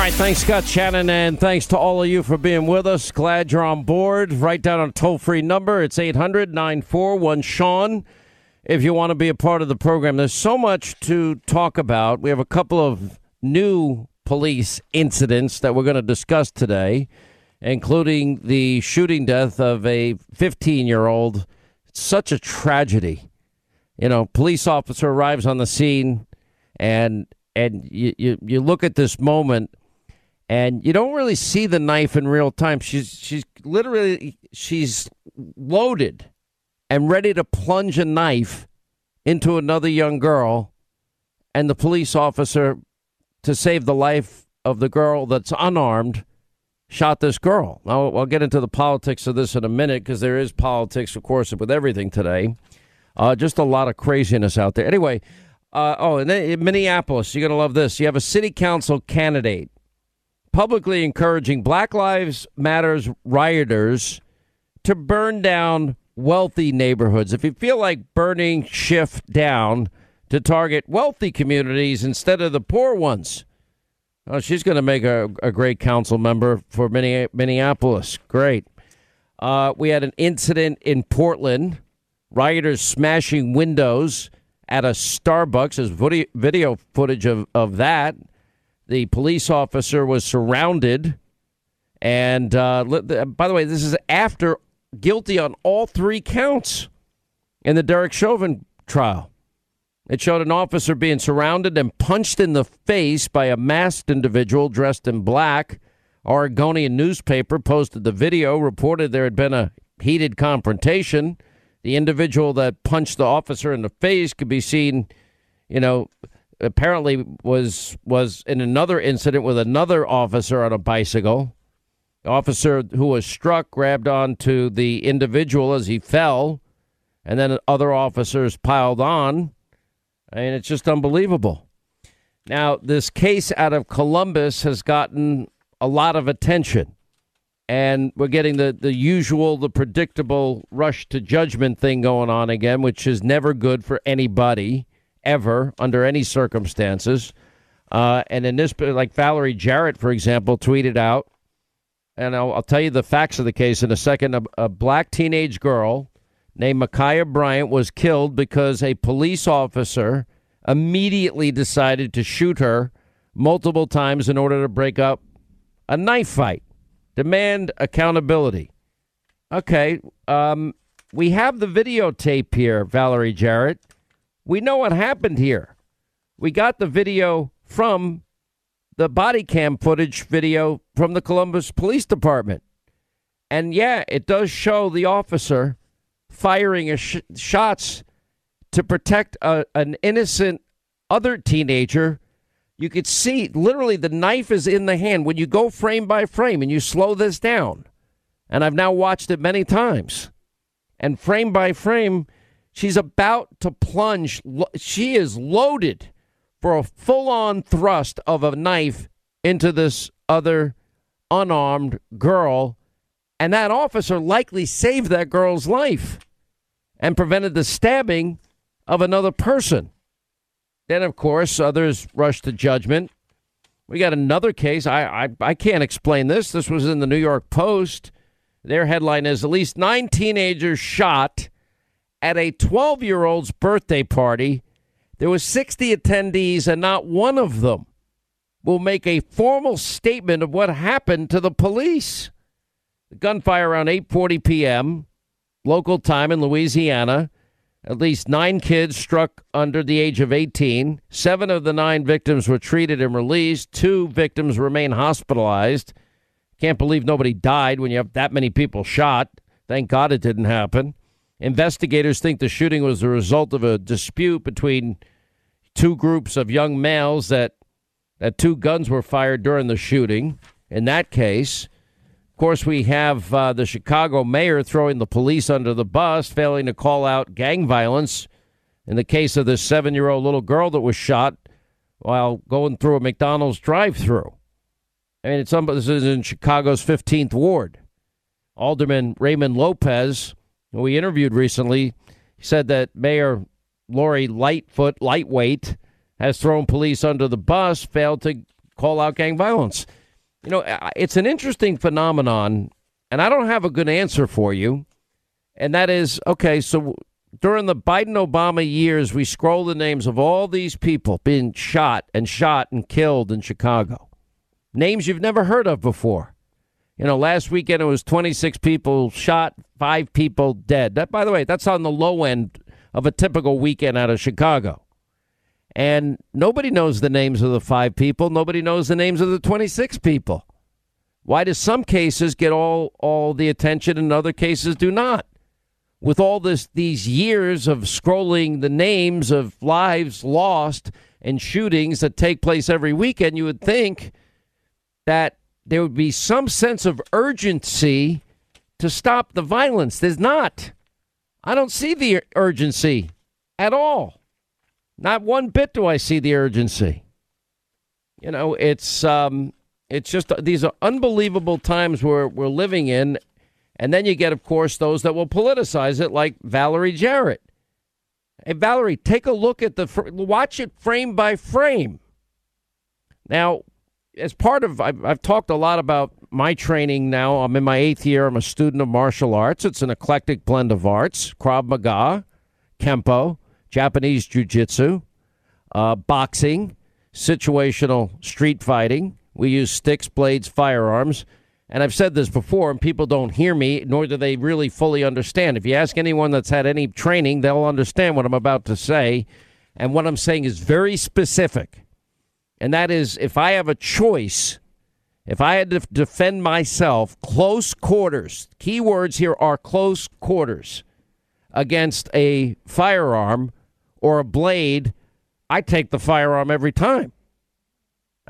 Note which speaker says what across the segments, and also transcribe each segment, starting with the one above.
Speaker 1: All right, thanks, Scott Shannon, and thanks to all of you for being with us. Glad you're on board. Write down a toll free number. It's 800 941 Sean if you want to be a part of the program. There's so much to talk about. We have a couple of new police incidents that we're going to discuss today, including the shooting death of a 15 year old. Such a tragedy. You know, police officer arrives on the scene, and and you, you, you look at this moment and you don't really see the knife in real time. She's she's literally she's loaded and ready to plunge a knife into another young girl, and the police officer, to save the life of the girl that's unarmed, shot this girl. Now I'll get into the politics of this in a minute because there is politics, of course, with everything today. Uh, just a lot of craziness out there. Anyway, uh, oh, and then in Minneapolis, you're gonna love this. You have a city council candidate publicly encouraging Black Lives Matters rioters to burn down wealthy neighborhoods. If you feel like burning Schiff down to target wealthy communities instead of the poor ones, oh, she's going to make a, a, great council member for Minneapolis. Great. Uh, we had an incident in Portland. Rioters smashing windows at a Starbucks. There's video footage of, of that. The police officer was surrounded. And uh, by the way, this is after guilty on all three counts in the Derek Chauvin trial. It showed an officer being surrounded and punched in the face by a masked individual dressed in black. Oregonian newspaper posted the video, reported there had been a heated confrontation. The individual that punched the officer in the face could be seen, you know, apparently was was in another incident with another officer on a bicycle. The officer who was struck grabbed onto the individual as he fell, and then other officers piled on. I mean, it's just unbelievable. Now, this case out of Columbus has gotten a lot of attention, and we're getting the, the usual, the predictable rush to judgment thing going on again, which is never good for anybody ever under any circumstances. Uh, and in this, like Valerie Jarrett, for example, tweeted out, and I'll, I'll tell you the facts of the case in a second. A, a black teenage girl named Ma'Khia Bryant was killed because a police officer immediately decided to shoot her multiple times in order to break up a knife fight. Demand accountability. Okay, um, we have the videotape here, Valerie Jarrett. We know what happened here. We got the video from the body cam footage video from the Columbus Police Department. And yeah, it does show the officer firing sh- shots to protect a, an innocent other teenager. You could see literally the knife is in the hand when you go frame by frame and you slow this down. And I've now watched it many times. And frame by frame, She's about to plunge. She is loaded for a full on thrust of a knife into this other unarmed girl. And that officer likely saved that girl's life and prevented the stabbing of another person. Then, of course, others rushed to judgment. We got another case. I, I, I can't explain this. This was in the New York Post. Their headline is At least nine teenagers shot at a 12 year old's birthday party. There were 60 attendees, and not one of them will make a formal statement of what happened to the police. The gunfire around 8:40 p.m. local time in Louisiana. At least nine kids struck under the age of 18. Seven of the nine victims were treated and released. Two victims remain hospitalized. Can't believe nobody died when you have that many people shot. Thank God it didn't happen. Investigators think the shooting was the result of a dispute between two groups of young males that that two guns were fired during the shooting. In that case, of course, we have uh, the Chicago mayor throwing the police under the bus, failing to call out gang violence in the case of this seven-year-old little girl that was shot while going through a McDonald's drive-through. I mean, it's this is in Chicago's 15th ward. Alderman Raymond Lopez we interviewed recently, said that Mayor Lori Lightfoot, lightweight, has thrown police under the bus, failed to call out gang violence. You know, it's an interesting phenomenon, and I don't have a good answer for you. And that is okay, so during the Biden Obama years, we scroll the names of all these people being shot and shot and killed in Chicago. Names you've never heard of before. You know, last weekend it was 26 people shot, five people dead. That, by the way, that's on the low end of a typical weekend out of Chicago. And nobody knows the names of the five people. Nobody knows the names of the 26 people. Why do some cases get all, all the attention and other cases do not? with all this these years of scrolling the names of lives lost and shootings that take place every weekend, you would think that there would be some sense of urgency to stop the violence. There's not. I don't see the urgency at all. Not one bit do I see the urgency. You know, it's um, it's just these are unbelievable times we're we're living in, and then you get, of course, those that will politicize it, like Valerie Jarrett. Hey, Valerie, take a look at the, watch it frame by frame. Now, as part of, I've, I've talked a lot about my training now. I'm in my eighth year. I'm a student of martial arts. It's an eclectic blend of arts Krav Maga, Kempo, Japanese Jiu Jitsu, uh, boxing, situational street fighting. We use sticks, blades, firearms. And I've said this before, and people don't hear me, nor do they really fully understand. If you ask anyone that's had any training, they'll understand what I'm about to say. And what I'm saying is very specific. And that is if I have a choice, if I had to defend myself, close quarters, key words here are close quarters, against a firearm or a blade, I take the firearm every time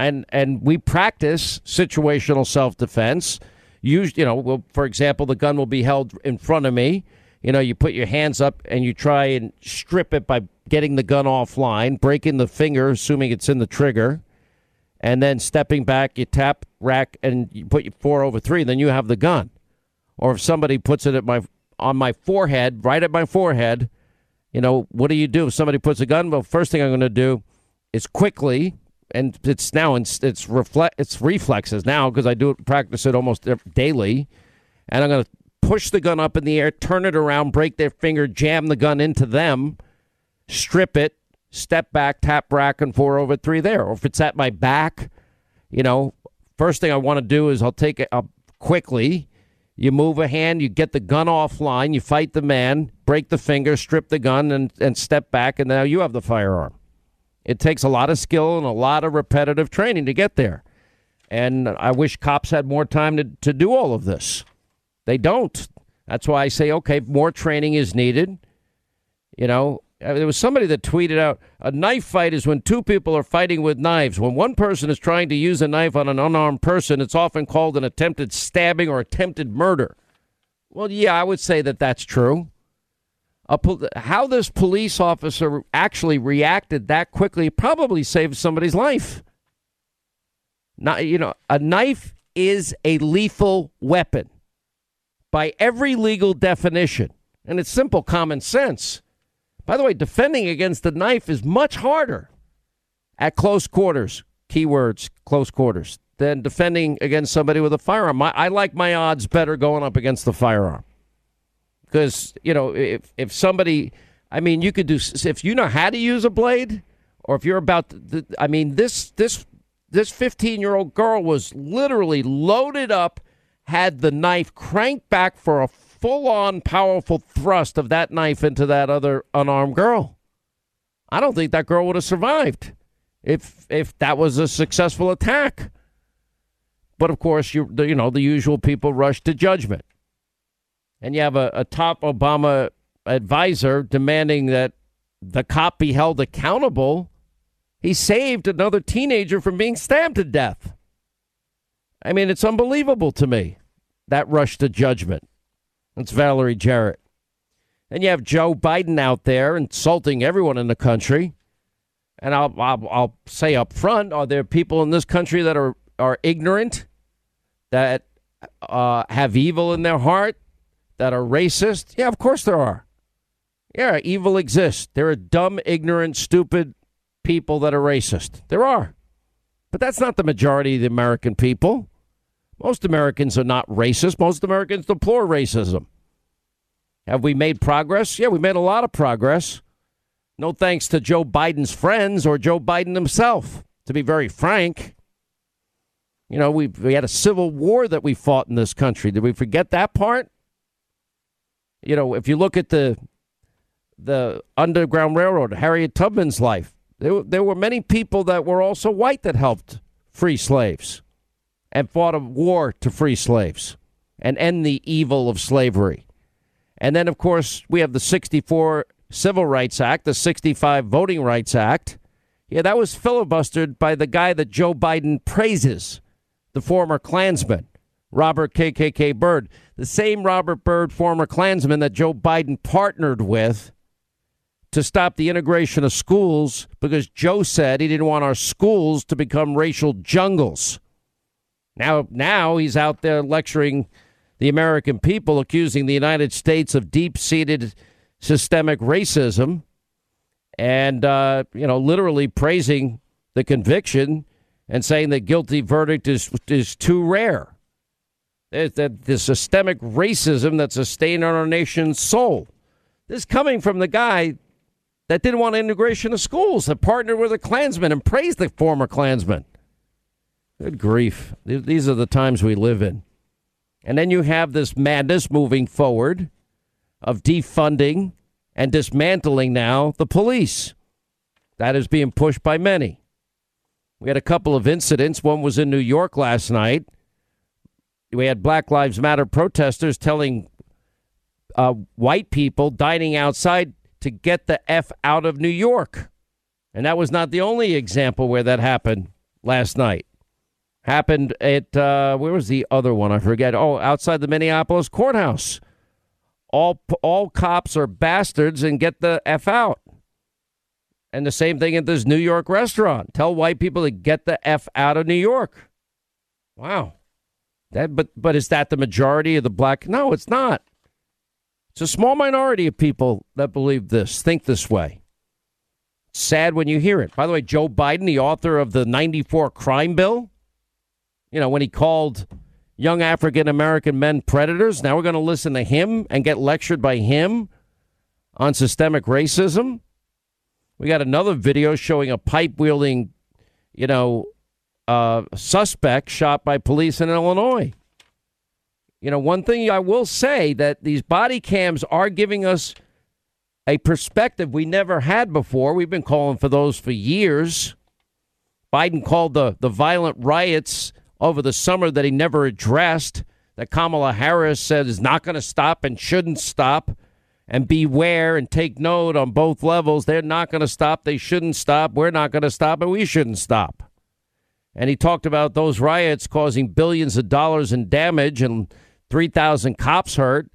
Speaker 1: and and we practice situational self defense. Use you know, well, for example, the gun will be held in front of me. You know, you put your hands up and you try and strip it by getting the gun offline, breaking the finger, assuming it's in the trigger, and then stepping back. You tap rack and you put your four over three. Then you have the gun. Or if somebody puts it at my on my forehead, right at my forehead, you know, what do you do? If somebody puts a gun, well, first thing I'm going to do is quickly and it's now it's it's reflect it's reflexes now because I do it, practice it almost daily, and I'm going to push the gun up in the air, turn it around, break their finger, jam the gun into them, strip it, step back, tap rack, and four over three there. Or if it's at my back, you know, first thing I want to do is I'll take it up quickly. You move a hand, you get the gun offline, you fight the man, break the finger, strip the gun, and, and step back, and now you have the firearm. It takes a lot of skill and a lot of repetitive training to get there. And I wish cops had more time to, to do all of this. They don't. That's why I say, okay, more training is needed. You know, there was somebody that tweeted out a knife fight is when two people are fighting with knives. When one person is trying to use a knife on an unarmed person, it's often called an attempted stabbing or attempted murder. Well, yeah, I would say that that's true pol- how this police officer actually reacted that quickly probably saved somebody's life. Not, you know, a knife is a lethal weapon by every legal definition, and it's simple common sense. By the way, defending against the knife is much harder at close quarters. Keywords: close quarters than defending against somebody with a firearm. I, I like my odds better going up against the firearm because you know if if somebody, I mean, you could do if you know how to use a blade, or if you're about, I mean, this this this 15 year old girl was literally loaded up, had the knife cranked back for a full on powerful thrust of that knife into that other unarmed girl. I don't think that girl would have survived if if that was a successful attack. But of course, you you know the usual people rush to judgment and you have a, a top Obama advisor demanding that the cop be held accountable, he saved another teenager from being stabbed to death. I mean, it's unbelievable to me that rush to judgment. That's Valerie Jarrett. And you have Joe Biden out there insulting everyone in the country. And I'll, I'll, I'll say up front are there people in this country that are, are ignorant, that uh, have evil in their heart, that are racist? Yeah, of course there are. Yeah, evil exists. There are dumb, ignorant, stupid people that are racist. There are. But that's not the majority of the American people. Most Americans are not racist. Most Americans deplore racism. Have we made progress? Yeah, we made a lot of progress. No thanks to Joe Biden's friends or Joe Biden himself, to be very frank. You know, we we had a civil war that we fought in this country. Did we forget that part? You know, if you look at the the Underground Railroad, Harriet Tubman's life, there, there were many people that were also white that helped free slaves and fought a war to free slaves and end the evil of slavery. And then, of course, we have the 64 Civil Rights Act, the 65 Voting Rights Act. Yeah, that was filibustered by the guy that Joe Biden praises, the former Klansman, Robert KKK Byrd. The same Robert Byrd, former Klansman that Joe Biden partnered with to stop the integration of schools because Joe said he didn't want our schools to become racial jungles. Now, now he's out there lecturing the American people, accusing the United States of deep-seated systemic racism, and uh, you know, literally praising the conviction and saying the guilty verdict is is too rare. That the systemic racism that's a stain on our nation's soul. This coming from the guy that didn't want integration of schools, that partnered with the Klansmen and praised the former Klansman. Good grief. These are the times we live in. And then you have this madness moving forward of defunding and dismantling now the police. That is being pushed by many. We had a couple of incidents. One was in New York last night. We had Black Lives Matter protesters telling uh, white people dining outside to get the F out of New York. And that was not the only example where that happened last night. Happened at, uh, where was the other one? I forget. Oh, outside the Minneapolis courthouse. All, all cops are bastards and get the F out. And the same thing at this New York restaurant. Tell white people to get the F out of New York. Wow. That, but, but is that the majority of the black? No, it's not. It's a small minority of people that believe this, think this way. Sad when you hear it. By the way, Joe Biden, the author of the 94 crime bill, you know, when he called young African American men predators, now we're going to listen to him and get lectured by him on systemic racism. We got another video showing a pipe wielding, you know, uh, suspect shot by police in Illinois. You know, one thing I will say that these body cams are giving us a perspective we never had before. We've been calling for those for years. Biden called the, the violent riots over the summer that he never addressed, that Kamala Harris said is not going to stop and shouldn't stop. And beware and take note on both levels. They're not going to stop. They shouldn't stop. We're not going to stop, and we shouldn't stop. And he talked about those riots causing billions of dollars in damage and 3,000 cops hurt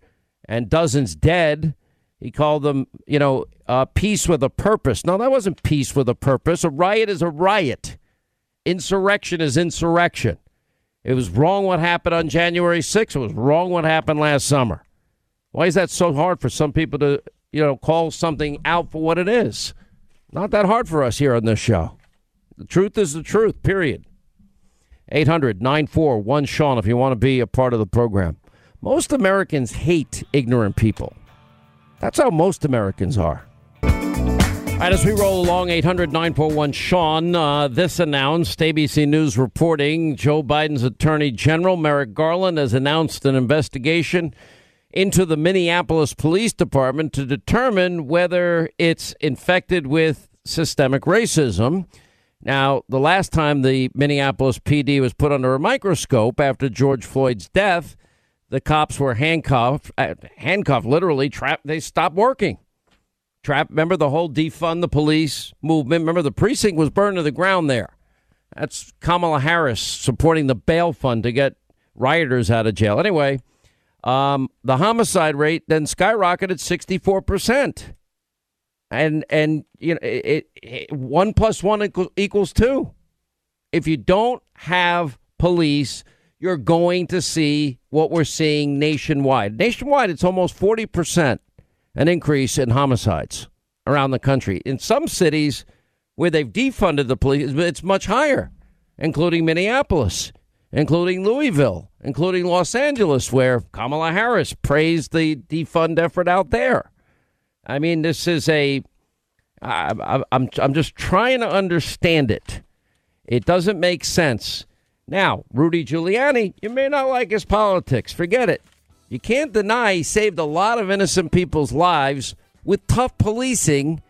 Speaker 1: and dozens dead. He called them, you know, uh, peace with a purpose. No, that wasn't peace with a purpose. A riot is a riot. Insurrection is insurrection. It was wrong what happened on January 6th. It was wrong what happened last summer. Why is that so hard for some people to, you know, call something out for what it is? Not that hard for us here on this show. The truth is the truth, period. 800 941 Sean if you want to be a part of the program. Most Americans hate ignorant people. That's how most Americans are. Right, as we roll along, 800 941 Sean, uh, this announced ABC News reporting Joe Biden's Attorney General Merrick Garland has announced an investigation into the Minneapolis Police Department to determine whether it's infected with systemic racism. Now, the last time the Minneapolis PD was put under a microscope after George Floyd's death, the cops were handcuffed, uh, handcuffed, literally trapped. They stopped working. Trap. Remember the whole defund the police movement. Remember the precinct was burned to the ground there. That's Kamala Harris supporting the bail fund to get rioters out of jail. Anyway, um, the homicide rate then skyrocketed sixty four percent. And and you know it, it, one plus one equals, equals two. If you don't have police you're going to see what we're seeing nationwide. Nationwide, it's almost 40% an increase in homicides around the country. In some cities where they've defunded the police, it's much higher. including Minneapolis, including Louisville, including Los Angeles, where Kamala Harris praised the defund effort out there. I mean, this is a. I, I'm I'm just trying to understand it. It doesn't make sense. Now, Rudy Giuliani, you may not like his politics. Forget it. You can't deny he saved a lot of innocent people's lives with tough policing,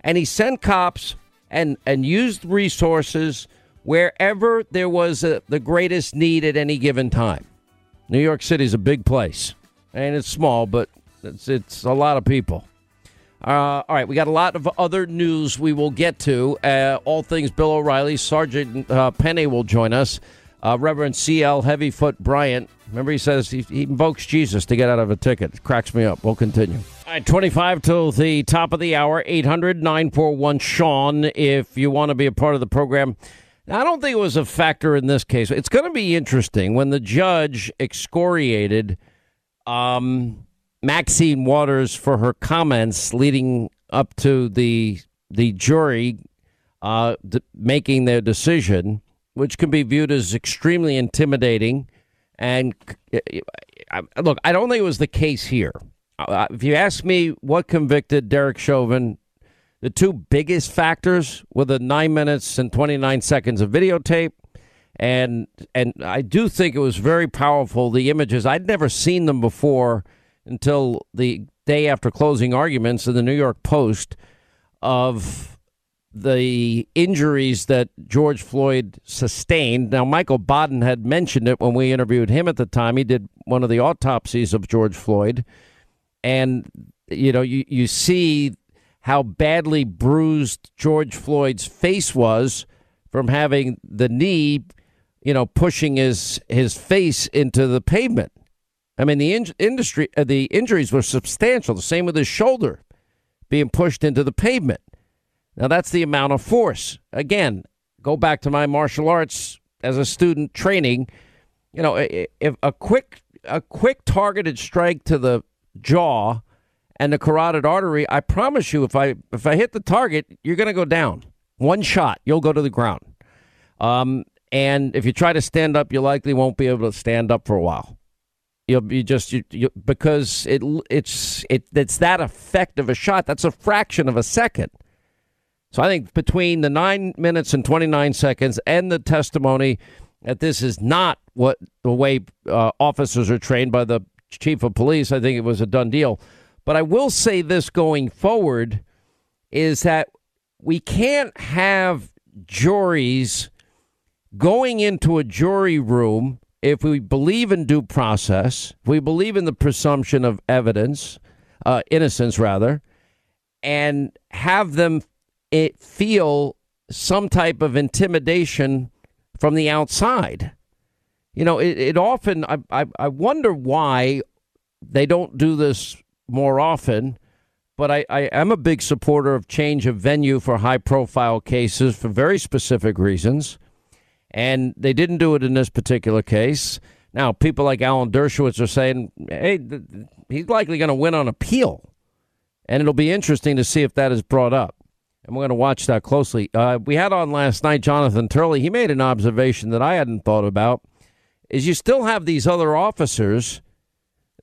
Speaker 1: and he sent cops and and used resources wherever there was a, the greatest need at any given time. New York City is a big place, and it's small, but it's it's a lot of people. Uh, all right, we got a lot of other news we will get to. Uh, all things Bill O'Reilly, Sergeant uh, Pennie will join us. Uh, Reverend C.L. Heavyfoot Bryant. Remember, he says he, he, invokes Jesus to get out of a ticket. It cracks me up. We'll continue. All right, 25 till the top of the hour, 800 941 Sean, if you want to be a part of the program. I don't think it was a factor in this case. It's going to be interesting when the judge excoriated um, Maxine Waters for her comments leading up to the the jury uh, making their decision which can be viewed as extremely intimidating. And uh, uh, look, I don't think it was the case here. Uh, uh, if you ask me what convicted Derek Chauvin, the two biggest factors were the nine minutes and 29 seconds of videotape. And and I do think it was very powerful. The images I'd never seen them before until the day after closing arguments in the New York Post of the injuries that George Floyd sustained. Now, Michael Baden had mentioned it when we interviewed him at the time. He did one of the autopsies of George Floyd. And, you know, you, you see how badly bruised George Floyd's face was from having the knee, you know, pushing his, his face into the pavement. I mean, the in- industry, uh, the injuries were substantial. The same with his shoulder being pushed into the pavement. Now, that's the amount of force. Again, go back to my martial arts as a student training. You know, if a quick a quick targeted strike to the jaw and the carotid artery, I promise you, if I if I hit the target, you're going to go down. One shot, you'll go to the ground. Um, and if you try to stand up, you likely won't be able to stand up for a while. You'll be just you, you, because it it's it it's that effect of a shot. That's a fraction of a second. So I think between the nine minutes and 29 seconds and the testimony that this is not what the way uh, officers are trained by the chief of police, I think it was a done deal. But I will say this going forward is that we can't have juries going into a jury room if we believe in due process, we believe in the presumption of evidence, uh, innocence rather, and have them it feel some type of intimidation from the outside. You know, it, it often, I, I, I wonder why they don't do this more often, but I, I am a big supporter of change of venue for high profile cases for very specific reasons. And they didn't do it in this particular case. Now, people like Alan Dershowitz are saying, hey, he's likely going to win on appeal. And it'll be interesting to see if that is brought up and we're going to watch that closely. Uh, we had on last night Jonathan Turley. He made an observation that I hadn't thought about. Is you still have these other officers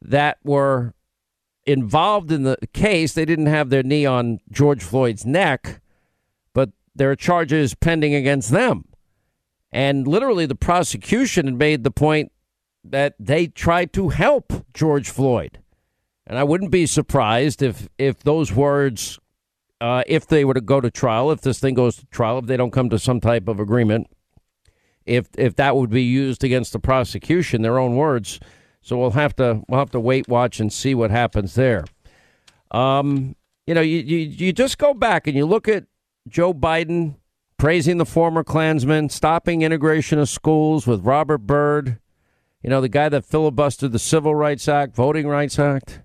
Speaker 1: that were involved in the case. They didn't have their knee on George Floyd's neck, but there are charges pending against them. And literally, the prosecution had made the point that they tried to help George Floyd. And I wouldn't be surprised if if those words uh, if they were to go to trial, if this thing goes to trial, if they don't come to some type of agreement, if if that would be used against the prosecution, their own words. So we'll have to we'll have to wait, watch, and see what happens there. Um, you know, you, you you just go back and you look at Joe Biden praising the former Klansmen, stopping integration of schools with Robert Byrd, you know, the guy that filibustered the Civil Rights Act, Voting Rights Act.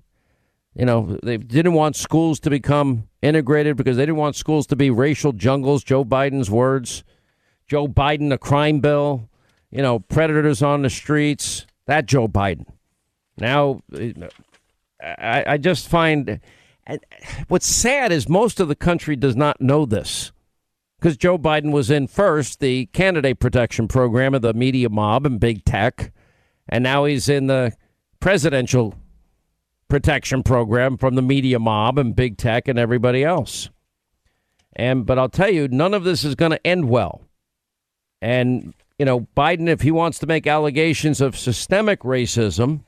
Speaker 1: You know, they didn't want schools to become integrated because they didn't want schools to be racial jungles, Joe Biden's words. Joe Biden, a crime bill, you know, predators on the streets. That Joe Biden. Now, I, I just find what's sad is most of the country does not know this because Joe Biden was in first the candidate protection program of the media mob and big tech, and now he's in the presidential protection program from the media mob and big tech and everybody else. And but I'll tell you, none of this is going to end well. And you know, Biden, if he wants to make allegations of systemic racism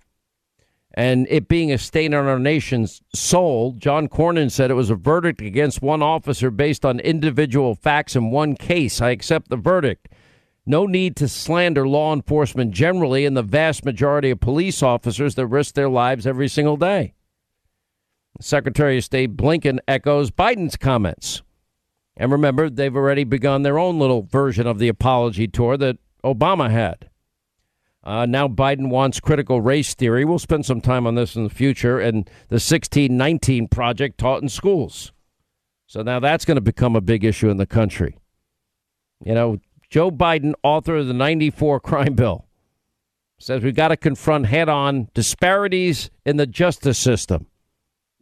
Speaker 1: and it being a stain on our nation's soul, John Cornyn said it was a verdict against one officer based on individual facts in one case. I accept the verdict. No need to slander law enforcement generally and the vast majority of police officers that risk their lives every single day. Secretary of State Blinken echoes Biden's comments. And remember, they've already begun their own little version of the apology tour that Obama had. Uh, now Biden wants critical race theory. We'll spend some time on this in the future and the 1619 project taught in schools. So now that's going to become a big issue in the country. You know, Joe Biden, author of the 94 crime bill, says we've got to confront head on disparities in the justice system.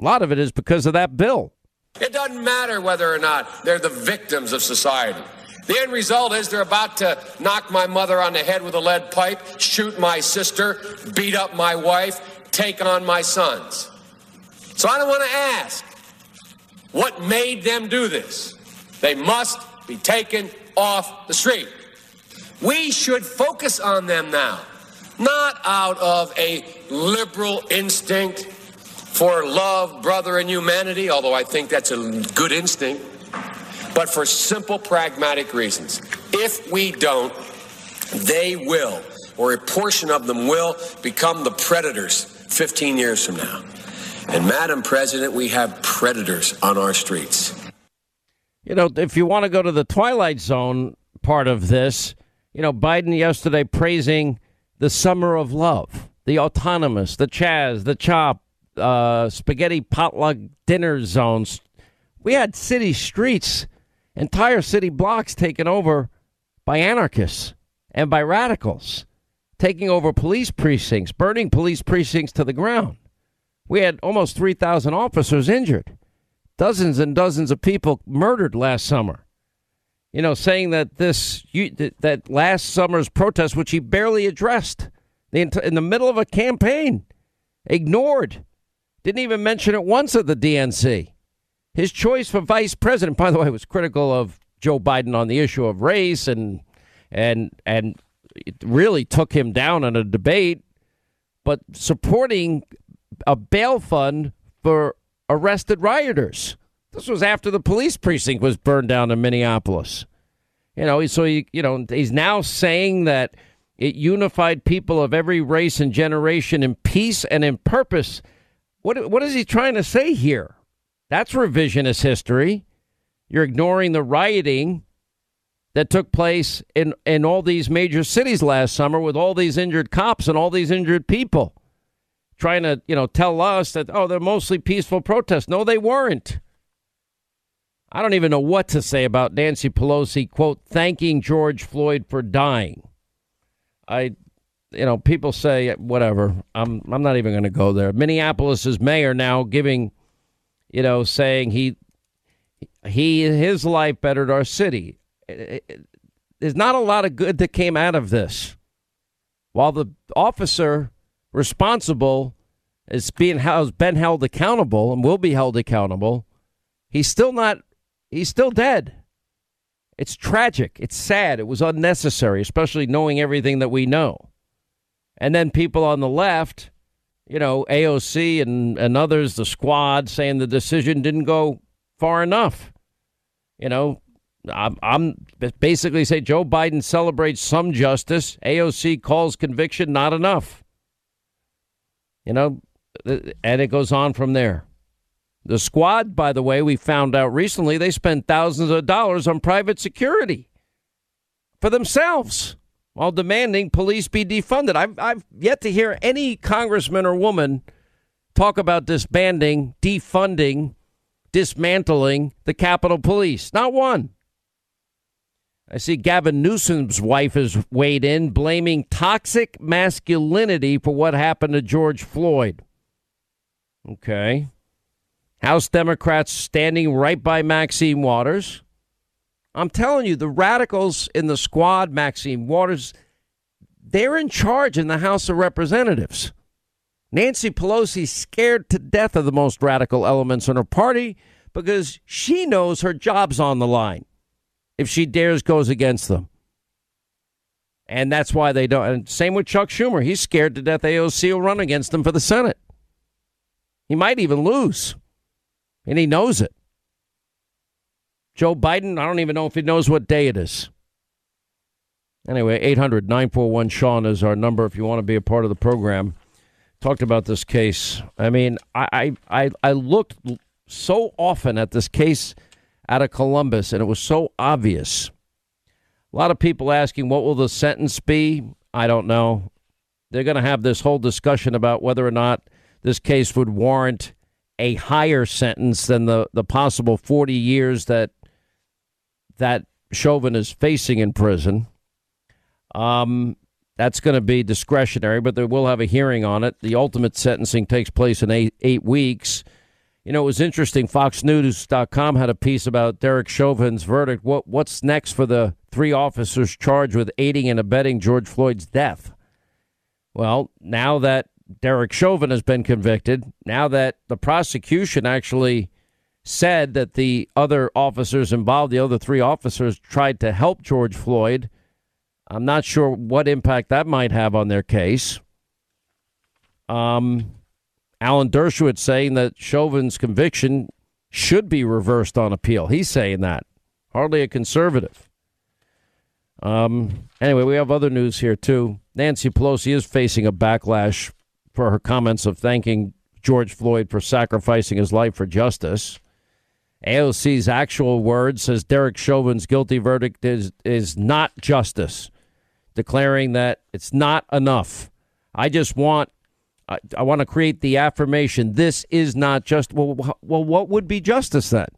Speaker 1: A lot of it is because of that bill.
Speaker 2: It doesn't matter whether or not they're the victims of society. The end result is they're about to knock my mother on the head with a lead pipe, shoot my sister, beat up my wife, take on my sons. So I don't want to ask what made them do this. They must be taken off the street. We should focus on them now, not out of a liberal instinct for love, brother, and humanity, although I think that's a good instinct, but for simple, pragmatic reasons. If we don't, they will, or a portion of them will, become the predators 15 years from now. And, Madam President, we have predators on our streets.
Speaker 1: You know, if you want to go to the Twilight Zone part of this, you know, Biden yesterday praising the summer of love, the autonomous, the Chaz, the Chop, uh, spaghetti potluck dinner zones. We had city streets, entire city blocks taken over by anarchists and by radicals, taking over police precincts, burning police precincts to the ground. We had almost 3,000 officers injured, dozens and dozens of people murdered last summer. You know, saying that this that last summer's protest, which he barely addressed in the middle of a campaign, ignored didn't even mention it once at the DNC. His choice for vice president, by the way, was critical of Joe Biden on the issue of race and and and it really took him down in a debate, but supporting a bail fund for arrested rioters. This was after the police precinct was burned down in Minneapolis. You know, so he, you know, he's now saying that it unified people of every race and generation in peace and in purpose. What what is he trying to say here? That's revisionist history. You're ignoring the rioting that took place in in all these major cities last summer with all these injured cops and all these injured people. Trying to, you know, tell us that oh, they're mostly peaceful protests. No, they weren't. I don't even know what to say about Nancy Pelosi quote thanking George Floyd for dying. I you know, people say whatever. I'm I'm not even going to go there. Minneapolis's mayor now giving, you know, saying he he his life bettered our city. There's not a lot of good that came out of this. While the officer responsible is being has been held accountable and will be held accountable, he's still not. He's still dead. It's tragic. It's sad. It was unnecessary, especially knowing everything that we know. And then people on the left, you know, AOC and, and others, the squad, saying the decision didn't go far enough. You know, I'm, I'm basically say Joe Biden celebrates some justice. AOC calls conviction not enough. You know, and it goes on from there. The squad, by the way, we found out recently they spent thousands of dollars on private security for themselves while demanding police be defunded. I've, I've yet to hear any congressman or woman talk about disbanding, defunding, dismantling the Capitol Police. Not one. I see Gavin Newsom's wife has weighed in, blaming toxic masculinity for what happened to George Floyd. Okay. House Democrats standing right by Maxine Waters. I'm telling you, the radicals in the squad, Maxine Waters, they're in charge in the House of Representatives. Nancy Pelosi scared to death of the most radical elements in her party because she knows her job's on the line if she dares goes against them. And that's why they don't. And same with Chuck Schumer. He's scared to death AOC will run against him for the Senate. He might even lose. And he knows it. Joe Biden, I don't even know if he knows what day it is. Anyway, 800 941 Sean is our number if you want to be a part of the program. Talked about this case. I mean, I, I, I looked so often at this case out of Columbus, and it was so obvious. A lot of people asking, what will the sentence be? I don't know. They're going to have this whole discussion about whether or not this case would warrant a higher sentence than the, the possible 40 years that that Chauvin is facing in prison. Um, that's going to be discretionary, but they will have a hearing on it. The ultimate sentencing takes place in eight, eight weeks. You know, it was interesting. FoxNews.com had a piece about Derek Chauvin's verdict. What What's next for the three officers charged with aiding and abetting George Floyd's death? Well, now that Derek Chauvin has been convicted, now that the prosecution actually said that the other officers involved, the other three officers, tried to help George Floyd. I'm not sure what impact that might have on their case. Um, Alan Dershowitz saying that Chauvin's conviction should be reversed on appeal. He's saying that. Hardly a conservative. Um, anyway, we have other news here, too. Nancy Pelosi is facing a backlash for her comments of thanking George Floyd for sacrificing his life for justice. AOC's actual words says Derek Chauvin's guilty verdict is is not justice, declaring that it's not enough. I just want I, I want to create the affirmation this is not just well well what would be justice then?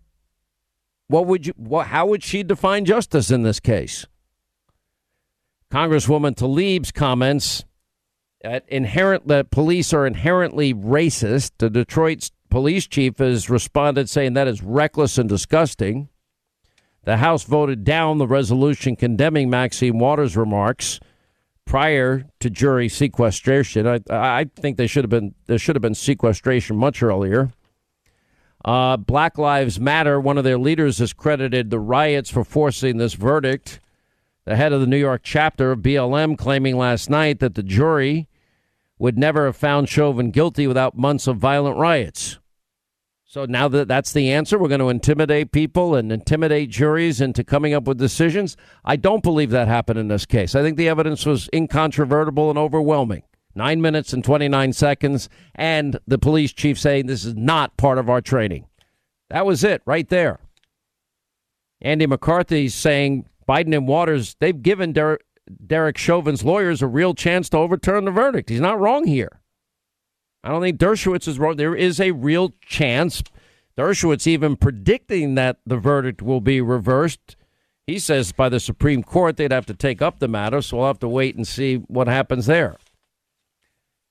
Speaker 1: What would you what how would she define justice in this case? Congresswoman Tlaib's comments that inherent that police are inherently racist. The Detroit police chief has responded saying that is reckless and disgusting. The House voted down the resolution condemning Maxine Waters' remarks prior to jury sequestration. I, I think they should have been there should have been sequestration much earlier. Uh, Black Lives Matter, one of their leaders, has credited the riots for forcing this verdict. The head of the New York chapter of BLM claiming last night that the jury would never have found Chauvin guilty without months of violent riots. So now that that's the answer, we're going to intimidate people and intimidate juries into coming up with decisions. I don't believe that happened in this case. I think the evidence was incontrovertible and overwhelming. Nine minutes and 29 seconds, and the police chief saying this is not part of our training. That was it right there. Andy McCarthy saying Biden and Waters, they've given Derek, Derek Chauvin's lawyers a real chance to overturn the verdict. He's not wrong here. I don't think Dershowitz is wrong. There is a real chance. Dershowitz even predicting that the verdict will be reversed. He says by the Supreme Court they'd have to take up the matter, so we'll have to wait and see what happens there.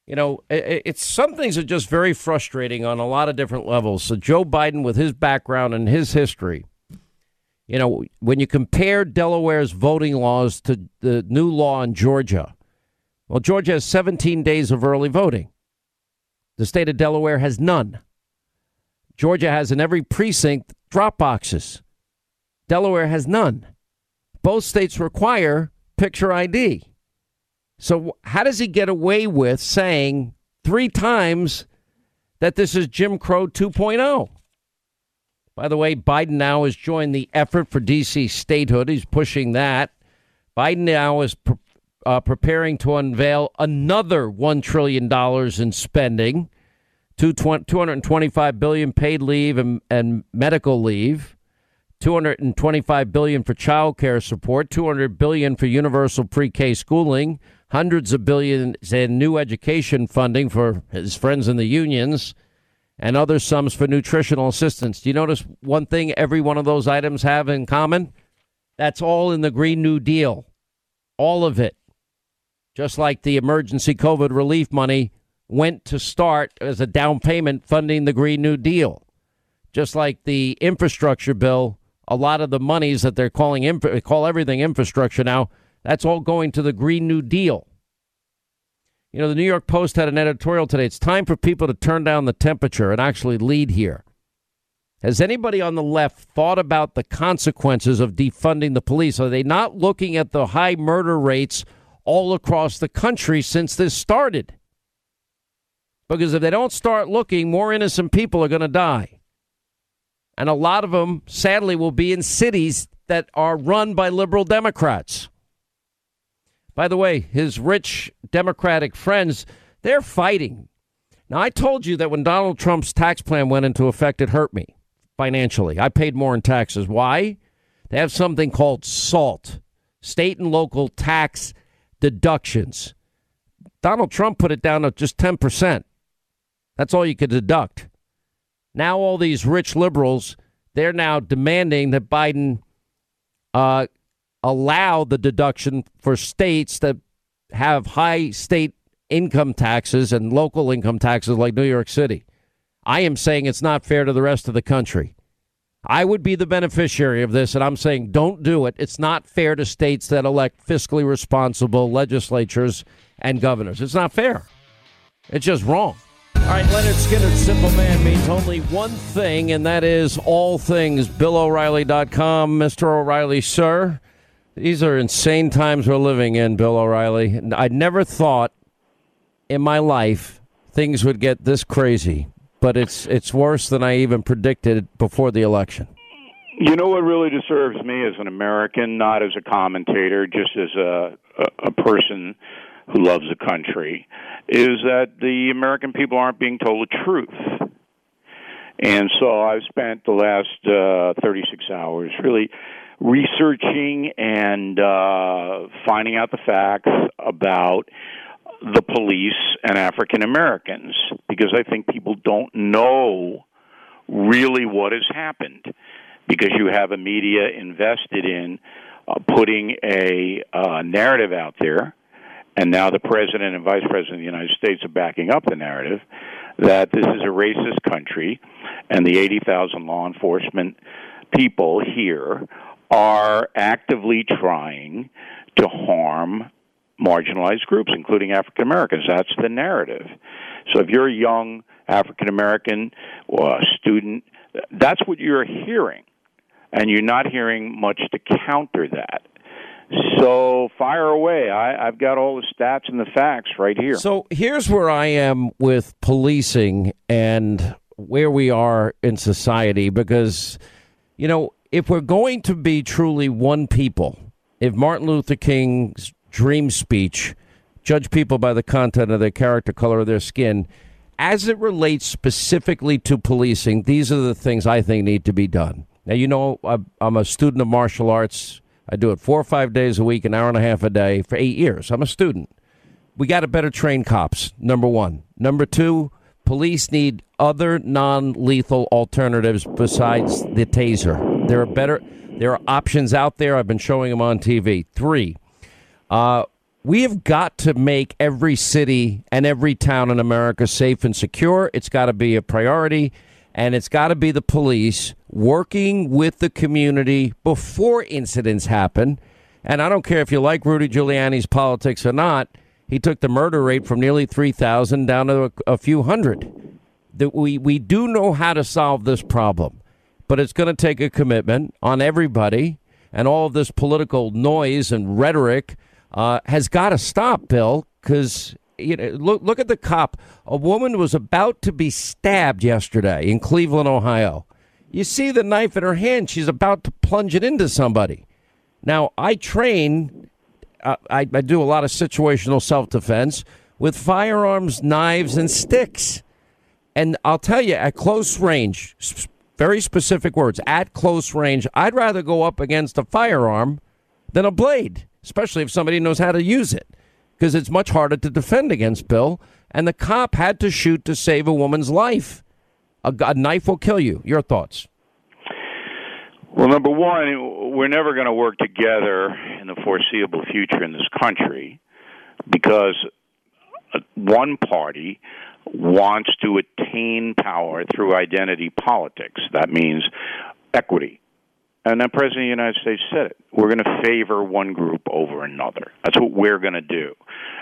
Speaker 1: You know, it's some things are just very frustrating on a lot of different levels. So Joe Biden, with his background and his history, you know, when you compare Delaware's voting laws to the new law in Georgia, well, Georgia has 17 days of early voting. The state of Delaware has none. Georgia has in every precinct drop boxes. Delaware has none. Both states require picture ID. So, how does he get away with saying three times that this is Jim Crow 2.0? By the way, Biden now has joined the effort for D.C. statehood. He's pushing that. Biden now is uh, preparing to unveil another $1 trillion in spending, 225 billion paid leave and, and medical leave, 225 billion for child care support, 200 billion for universal pre-K schooling, hundreds of billions in new education funding for his friends in the unions, and other sums for nutritional assistance. Do you notice one thing every one of those items have in common? That's all in the Green New Deal. All of it just like the emergency COVID relief money went to start as a down payment funding the Green New Deal. Just like the infrastructure bill, a lot of the monies that they're calling call everything infrastructure now. That's all going to the Green New Deal. You know, the New York Post had an editorial today. It's time for people to turn down the temperature and actually lead here. Has anybody on the left thought about the consequences of defunding the police? Are they not looking at the high murder rates all across the country since this started? Because if they don't start looking, more innocent people are going to die. And a lot of them, sadly, will be in cities that are run by liberal Democrats. By the way, his rich Democratic friends, they're fighting. Now, I told you that when Donald Trump's tax plan went into effect, it hurt me financially. I paid more in taxes. Why? They have something called SALT, state and local tax deductions. Donald Trump put it down to just 10%. That's all you could deduct. Now, all these rich liberals, they're now demanding that Biden uh, allow the deduction for states that have high state income taxes and local income taxes like New York City. I am saying it's not fair to the rest of the country. I would be the beneficiary of this, and I'm saying don't do it. It's not fair to states that elect fiscally responsible legislatures and governors. It's not fair. It's just wrong. All right, Lynyrd Skynyrd, Simple Man means only one thing, and that is all things. BillO'Reilly.com. Mr. O'Reilly, sir, these are insane times we're living in, Bill O'Reilly. I never thought in my life things would get this crazy, but it's it's worse than I even predicted before the election.
Speaker 3: You know what really disturbs me as an American, not as a commentator, just as a a, a person who loves the country, is that the American people aren't being told the truth. And so I've spent the last uh, 36 hours really researching and uh, finding out the facts about the police and African Americans because I think people don't know really what has happened because you have a media invested in uh, putting a uh, narrative out there and now the president and vice president of the United States are backing up the narrative that this is a racist country, and the 80,000 law enforcement people here are actively trying to harm marginalized groups, including African Americans. That's the narrative. So if you're a young African American or uh, a student, that's what you're hearing. And you're not hearing much to counter that. So fire away. I, I've got all the stats and the facts right here.
Speaker 1: So here's where I am with policing and where we are in society because, you know, if we're going to be truly one people, if Martin Luther King's dream speech, judge people by the content of their character, color of their skin, as it relates specifically to policing, these are the things I think need to be done. Now, you know, I'm a student of martial arts I do it four or five days a week, an hour and a half a day for eight years. I'm a student. We got to better train cops, number one. Number two, police need other non lethal alternatives besides the taser. There are better, there are options out there. I've been showing them on TV. Three, uh, we have got to make every city and every town in America safe and secure. It's got to be a priority and it's got to be the police working with the community before incidents happen. And I don't care if you like Rudy Giuliani's politics or not, he took the murder rate from nearly 3,000 down to a, a few hundred. That we, we do know how to solve this problem, but it's going to take a commitment on everybody, and all of this political noise and rhetoric uh, has got to stop, Bill, because you know, look look at the cop. A woman was about to be stabbed yesterday in Cleveland, Ohio. You see the knife in her hand. She's about to plunge it into somebody. Now, I train. Uh, I, I do a lot of situational self defense with firearms, knives, and sticks. And I'll tell you, at close range, very specific words, at close range, I'd rather go up against a firearm than a blade, especially if somebody knows how to use it because it's much harder to defend against Bill. And the cop had to shoot to save a woman's life. A, a knife will kill you. Your thoughts?
Speaker 3: Well, number one, we're never going to work together in the foreseeable future in this country because uh, one party wants to attain power through identity politics. That means equity. And the President of the United States said it. We're going to favor one group over another. That's what we're going to do.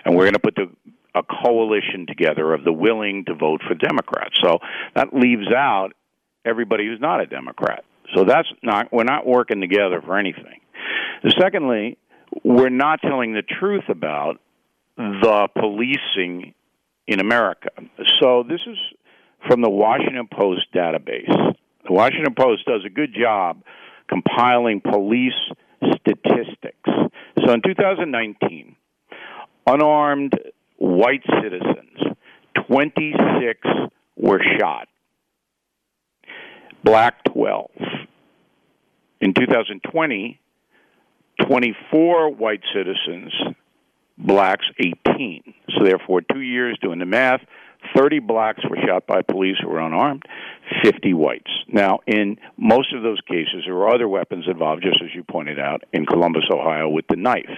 Speaker 3: And we're going to put the, a coalition together of the willing to vote for Democrats. So that leaves out everybody who's not a Democrat. So that's not, we're not working together for anything. Secondly, we're not telling the truth about the policing in America. So this is from the Washington Post database. The Washington Post does a good job compiling police statistics. So in 2019, unarmed white citizens, 26 were shot, black 12. In 2020, 24 white citizens, blacks 18. So therefore, two years doing the math, 30 blacks were shot by police who were unarmed, 50 whites. Now, in most of those cases, there were other weapons involved, just as you pointed out, in Columbus, Ohio, with the knife.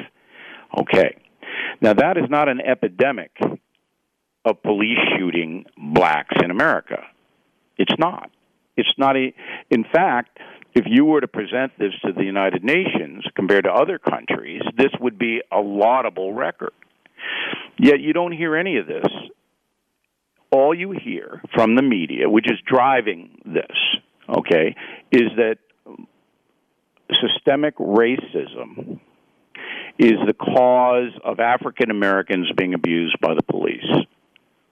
Speaker 3: Okay. Now, that is not an epidemic of police shooting blacks in America. It's not. It's not a. In fact, if you were to present this to the United Nations compared to other countries, this would be a laudable record. Yet you don't hear any of this. All you hear from the media, which is driving this, okay, is that systemic racism is the cause of African Americans being abused by the police.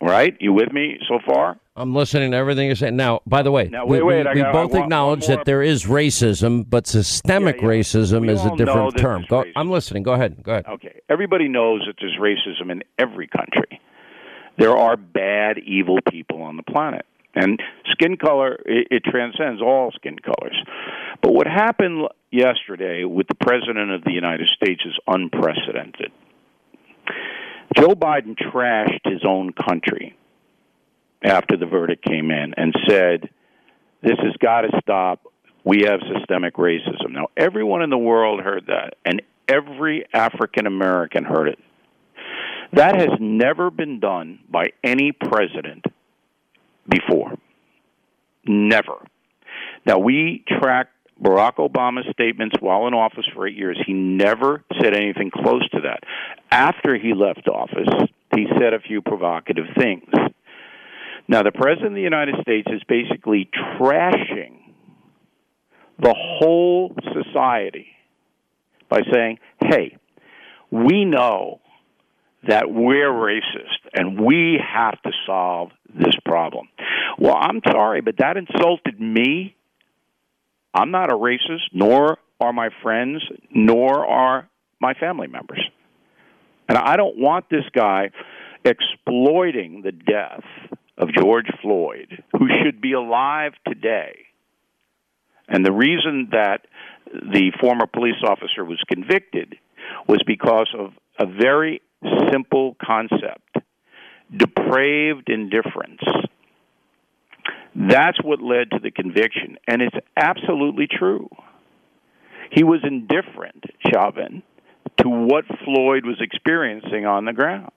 Speaker 3: Right? You with me so far?
Speaker 1: I'm listening to everything you're saying. Now, by the way,
Speaker 3: now, wait, wait,
Speaker 1: we, we
Speaker 3: got,
Speaker 1: both acknowledge that there is racism, but systemic
Speaker 3: yeah, yeah.
Speaker 1: racism
Speaker 3: we
Speaker 1: is a different term.
Speaker 3: Go,
Speaker 1: I'm listening. Go ahead. Go ahead.
Speaker 3: Okay. Everybody knows that there's racism in every country. There are bad, evil people on the planet. And skin color, it, it transcends all skin colors. But what happened yesterday with the President of the United States is unprecedented. Joe Biden trashed his own country after the verdict came in and said, This has got to stop. We have systemic racism. Now, everyone in the world heard that, and every African American heard it. That has never been done by any president before. Never. Now, we tracked Barack Obama's statements while in office for eight years. He never said anything close to that. After he left office, he said a few provocative things. Now, the President of the United States is basically trashing the whole society by saying, hey, we know that we're racist and we have to solve this problem. Well, I'm sorry, but that insulted me. I'm not a racist, nor are my friends, nor are my family members. And I don't want this guy exploiting the death of George Floyd, who should be alive today. And the reason that the former police officer was convicted was because of a very simple concept depraved indifference. That's what led to the conviction, and it's absolutely true. He was indifferent, Chauvin, to what Floyd was experiencing on the ground.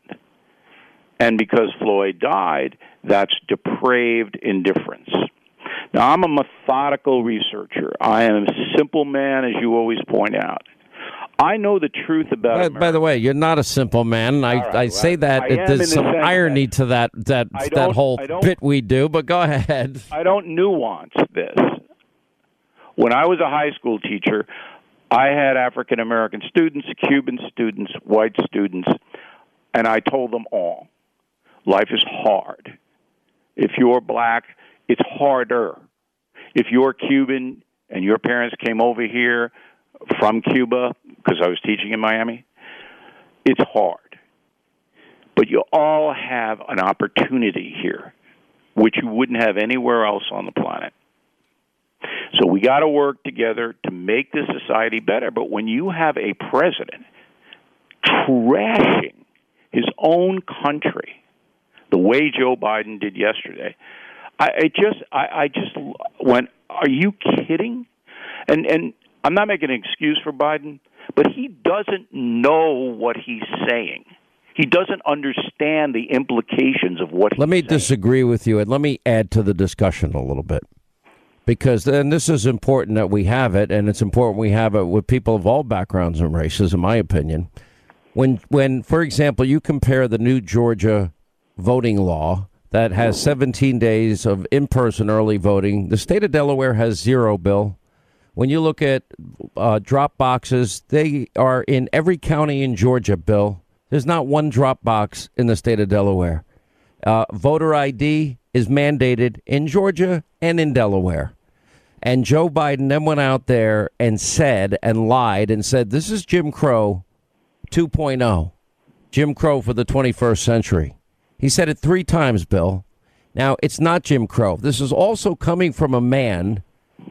Speaker 3: And because Floyd died, that's depraved indifference. Now, I'm a methodical researcher. I am a simple man, as you always point out. I know the truth about.
Speaker 1: By, by, the way, you're not a simple man. I,
Speaker 3: right,
Speaker 1: I say that
Speaker 3: I
Speaker 1: there's some irony to that that that whole bit we do. But go ahead.
Speaker 3: I don't nuance this. When I was a high school teacher, I had African American students, Cuban students, white students, and I told them all, life is hard. If you're black, it's harder. If you're Cuban and your parents came over here from Cuba because I was teaching in Miami, it's hard. But you all have an opportunity here, which you wouldn't have anywhere else on the planet. So we got to work together to make this society better. But when you have a president trashing his own country the way Joe Biden did yesterday, I, I just I, I just went, are you kidding? And and I'm not making an excuse for Biden, but he doesn't know what he's saying. He doesn't understand the implications of what
Speaker 1: Let me
Speaker 3: saying.
Speaker 1: disagree with you and let me add to the discussion a little bit. because then this is important that we have it, and it's important we have it with people of all backgrounds and races, in my opinion. When, when, for example, you compare the new Georgia voting law that has 17 days of in-person early voting, the state of Delaware has zero. Bill, when you look at uh, drop boxes, they are in every county in Georgia. Bill, there's not one drop box in the state of Delaware. Uh, voter ID is mandated in Georgia and in Delaware. And Joe Biden then went out there and said and lied and said, This is Jim Crow 2.0. Jim Crow for the 21st century. He said it three times, Bill. Now, it's not Jim Crow. This is also coming from a man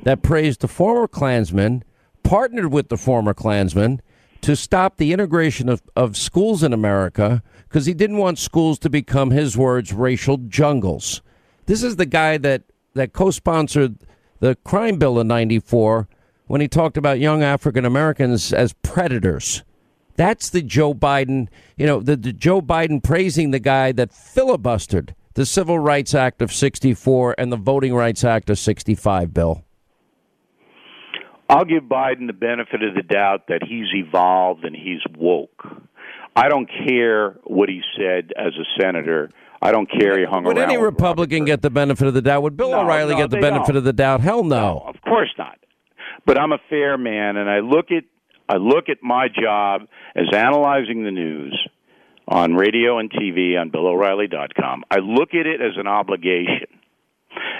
Speaker 1: that praised the former Klansman, partnered with the former Klansman to stop the integration of, of schools in America because he didn't want schools to become, his words, racial jungles. This is the guy that, that co sponsored the crime bill in 94 when he talked about young African Americans as predators. That's the Joe Biden, you know, the, the, Joe Biden praising the guy that filibustered the Civil Rights Act of 64 and the Voting Rights Act of 65, Bill.
Speaker 3: I'll give Biden the benefit of the doubt that he's evolved and he's woke. I don't care what he said as a senator I don't care. He hung
Speaker 1: Would
Speaker 3: around.
Speaker 1: any Republican get the benefit of the doubt? Would Bill
Speaker 3: no,
Speaker 1: O'Reilly
Speaker 3: no,
Speaker 1: get the benefit
Speaker 3: don't.
Speaker 1: of the doubt? Hell no.
Speaker 3: no. Of course not. But I'm a fair man, and I look at I look at my job as analyzing the news on radio and TV on BillO'Reilly.com. I look at it as an obligation,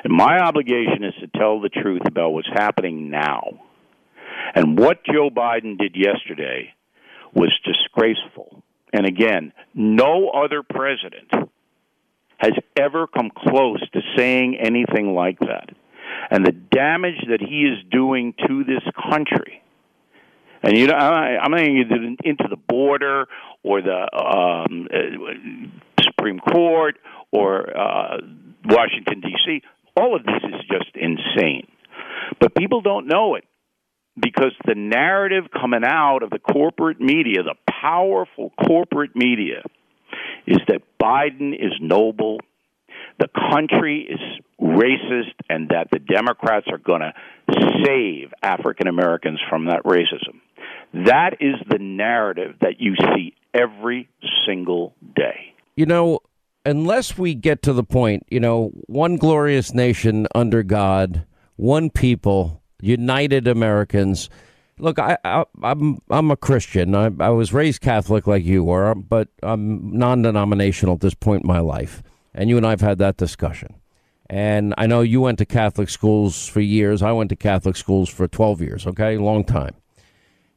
Speaker 3: and my obligation is to tell the truth about what's happening now. And what Joe Biden did yesterday was disgraceful. And again, no other president has ever come close to saying anything like that. And the damage that he is doing to this country. And you know, I'm not going into the border or the um, uh, Supreme Court or uh, Washington D.C. All of this is just insane. But people don't know it because the narrative coming out of the corporate media, the powerful corporate media, is that Biden is noble, the country is racist, and that the Democrats are going to save African Americans from that racism. That is the narrative that you see every single day.
Speaker 1: You know, unless we get to the point, you know, one glorious nation under God, one people, united Americans Look, I, am I'm, I'm a Christian. I, I was raised Catholic like you were, but I'm non-denominational at this point in my life. And you and I've had that discussion. And I know you went to Catholic schools for years. I went to Catholic schools for 12 years. Okay, long time.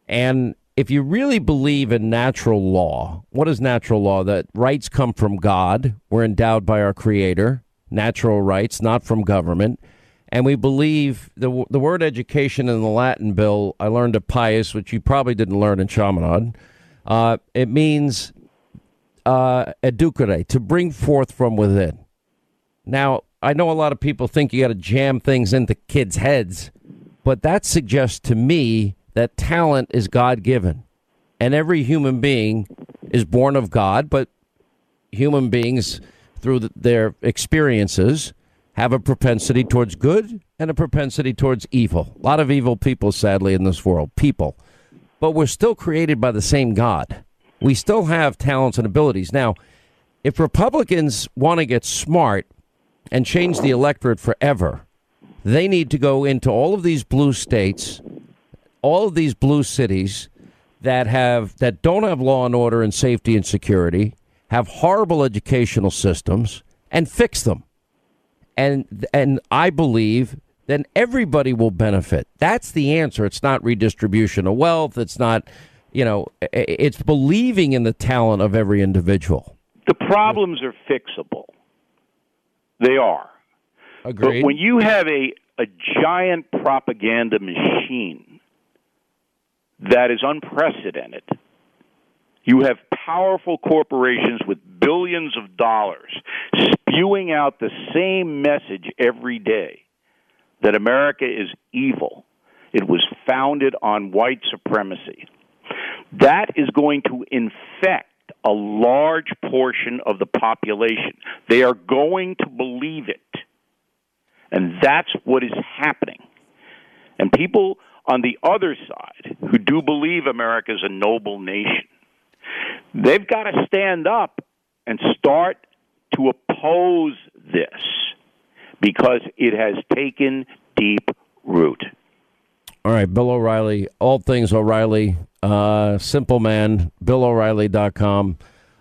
Speaker 1: And if you really believe in natural law, what is natural law? That rights come from God. We're endowed by our Creator. Natural rights, not from government and we believe the the word education in the Latin bill. I learned at Pius, which you probably didn't learn in Chaminade. Uh, it means uh, educare, to bring forth from within. Now, I know a lot of people think you got to jam things into kids' heads, but that suggests to me that talent is God given, and every human being is born of God, but human beings through the, their experiences have a propensity towards good and a propensity towards evil. A lot of evil people, sadly, in this world. People. But we're still created by the same God. We still have talents and abilities. Now, if Republicans want to get smart and change the electorate forever, they need to go into all of these blue states, all of these blue cities that have that don't have law and order and safety and security, have horrible educational systems, and fix them and and I believe then everybody will benefit. That's the answer. It's not redistribution of wealth. It's not, you know, it's believing in the talent of every individual.
Speaker 3: The problems are fixable. They are.
Speaker 1: Agreed.
Speaker 3: But when you have a a giant propaganda machine that is unprecedented, you have powerful corporations with billions of dollars spewing out the same message every day that America is evil. It was founded on white supremacy. That is going to infect a large portion of the population. They are going to believe it. And that's what is happening. And people on the other side who do believe America is a noble nation, they've got to stand up and start to oppose this because it has taken deep root.
Speaker 1: All right, Bill O'Reilly, all things O'Reilly, uh, simple man, BillO'Reilly.com.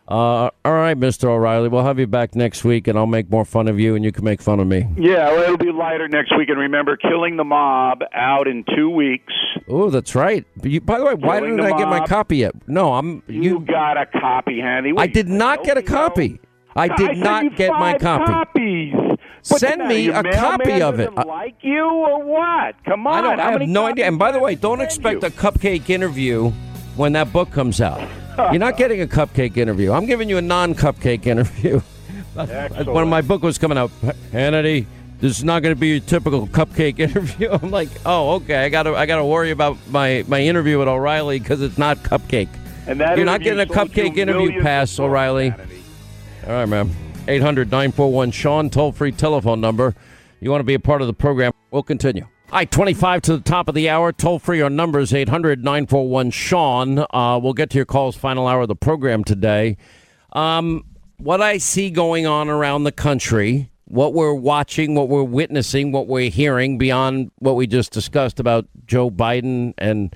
Speaker 1: Uh, all right, Mr. O'Reilly, we'll have you back next week, and I'll make more fun of you, and you can make fun of me.
Speaker 3: Yeah, well, it'll be lighter next week. And remember, Killing the Mob out in two weeks.
Speaker 1: Oh, that's right. You, by the way, why didn't I get my copy yet? No, I'm
Speaker 3: You,
Speaker 1: you.
Speaker 3: got a copy handy. What
Speaker 1: I did not get a copy. I
Speaker 3: I
Speaker 1: did
Speaker 3: sent
Speaker 1: not get my copy.
Speaker 3: Copies.
Speaker 1: Send me a copy of it.
Speaker 3: like you or what? Come on.
Speaker 1: I don't. I have no idea. And by the way, don't expect
Speaker 3: you?
Speaker 1: a cupcake interview when that book comes out. You're not getting a cupcake interview. I'm giving you a non-cupcake interview.
Speaker 3: Excellent.
Speaker 1: when my book was coming out, Hannity, this is not going to be your typical cupcake interview. I'm like, oh, okay. I got to. I got to worry about my my interview with O'Reilly because it's not cupcake.
Speaker 3: And that
Speaker 1: You're not getting a cupcake interview pass, O'Reilly.
Speaker 3: Hannity.
Speaker 1: All right, man. 800 941 Sean, toll free telephone number. You want to be a part of the program? We'll continue. Right, 25 to the top of the hour. Toll free our numbers 800 941 Sean. Uh, we'll get to your calls final hour of the program today. Um, what I see going on around the country, what we're watching, what we're witnessing, what we're hearing beyond what we just discussed about Joe Biden and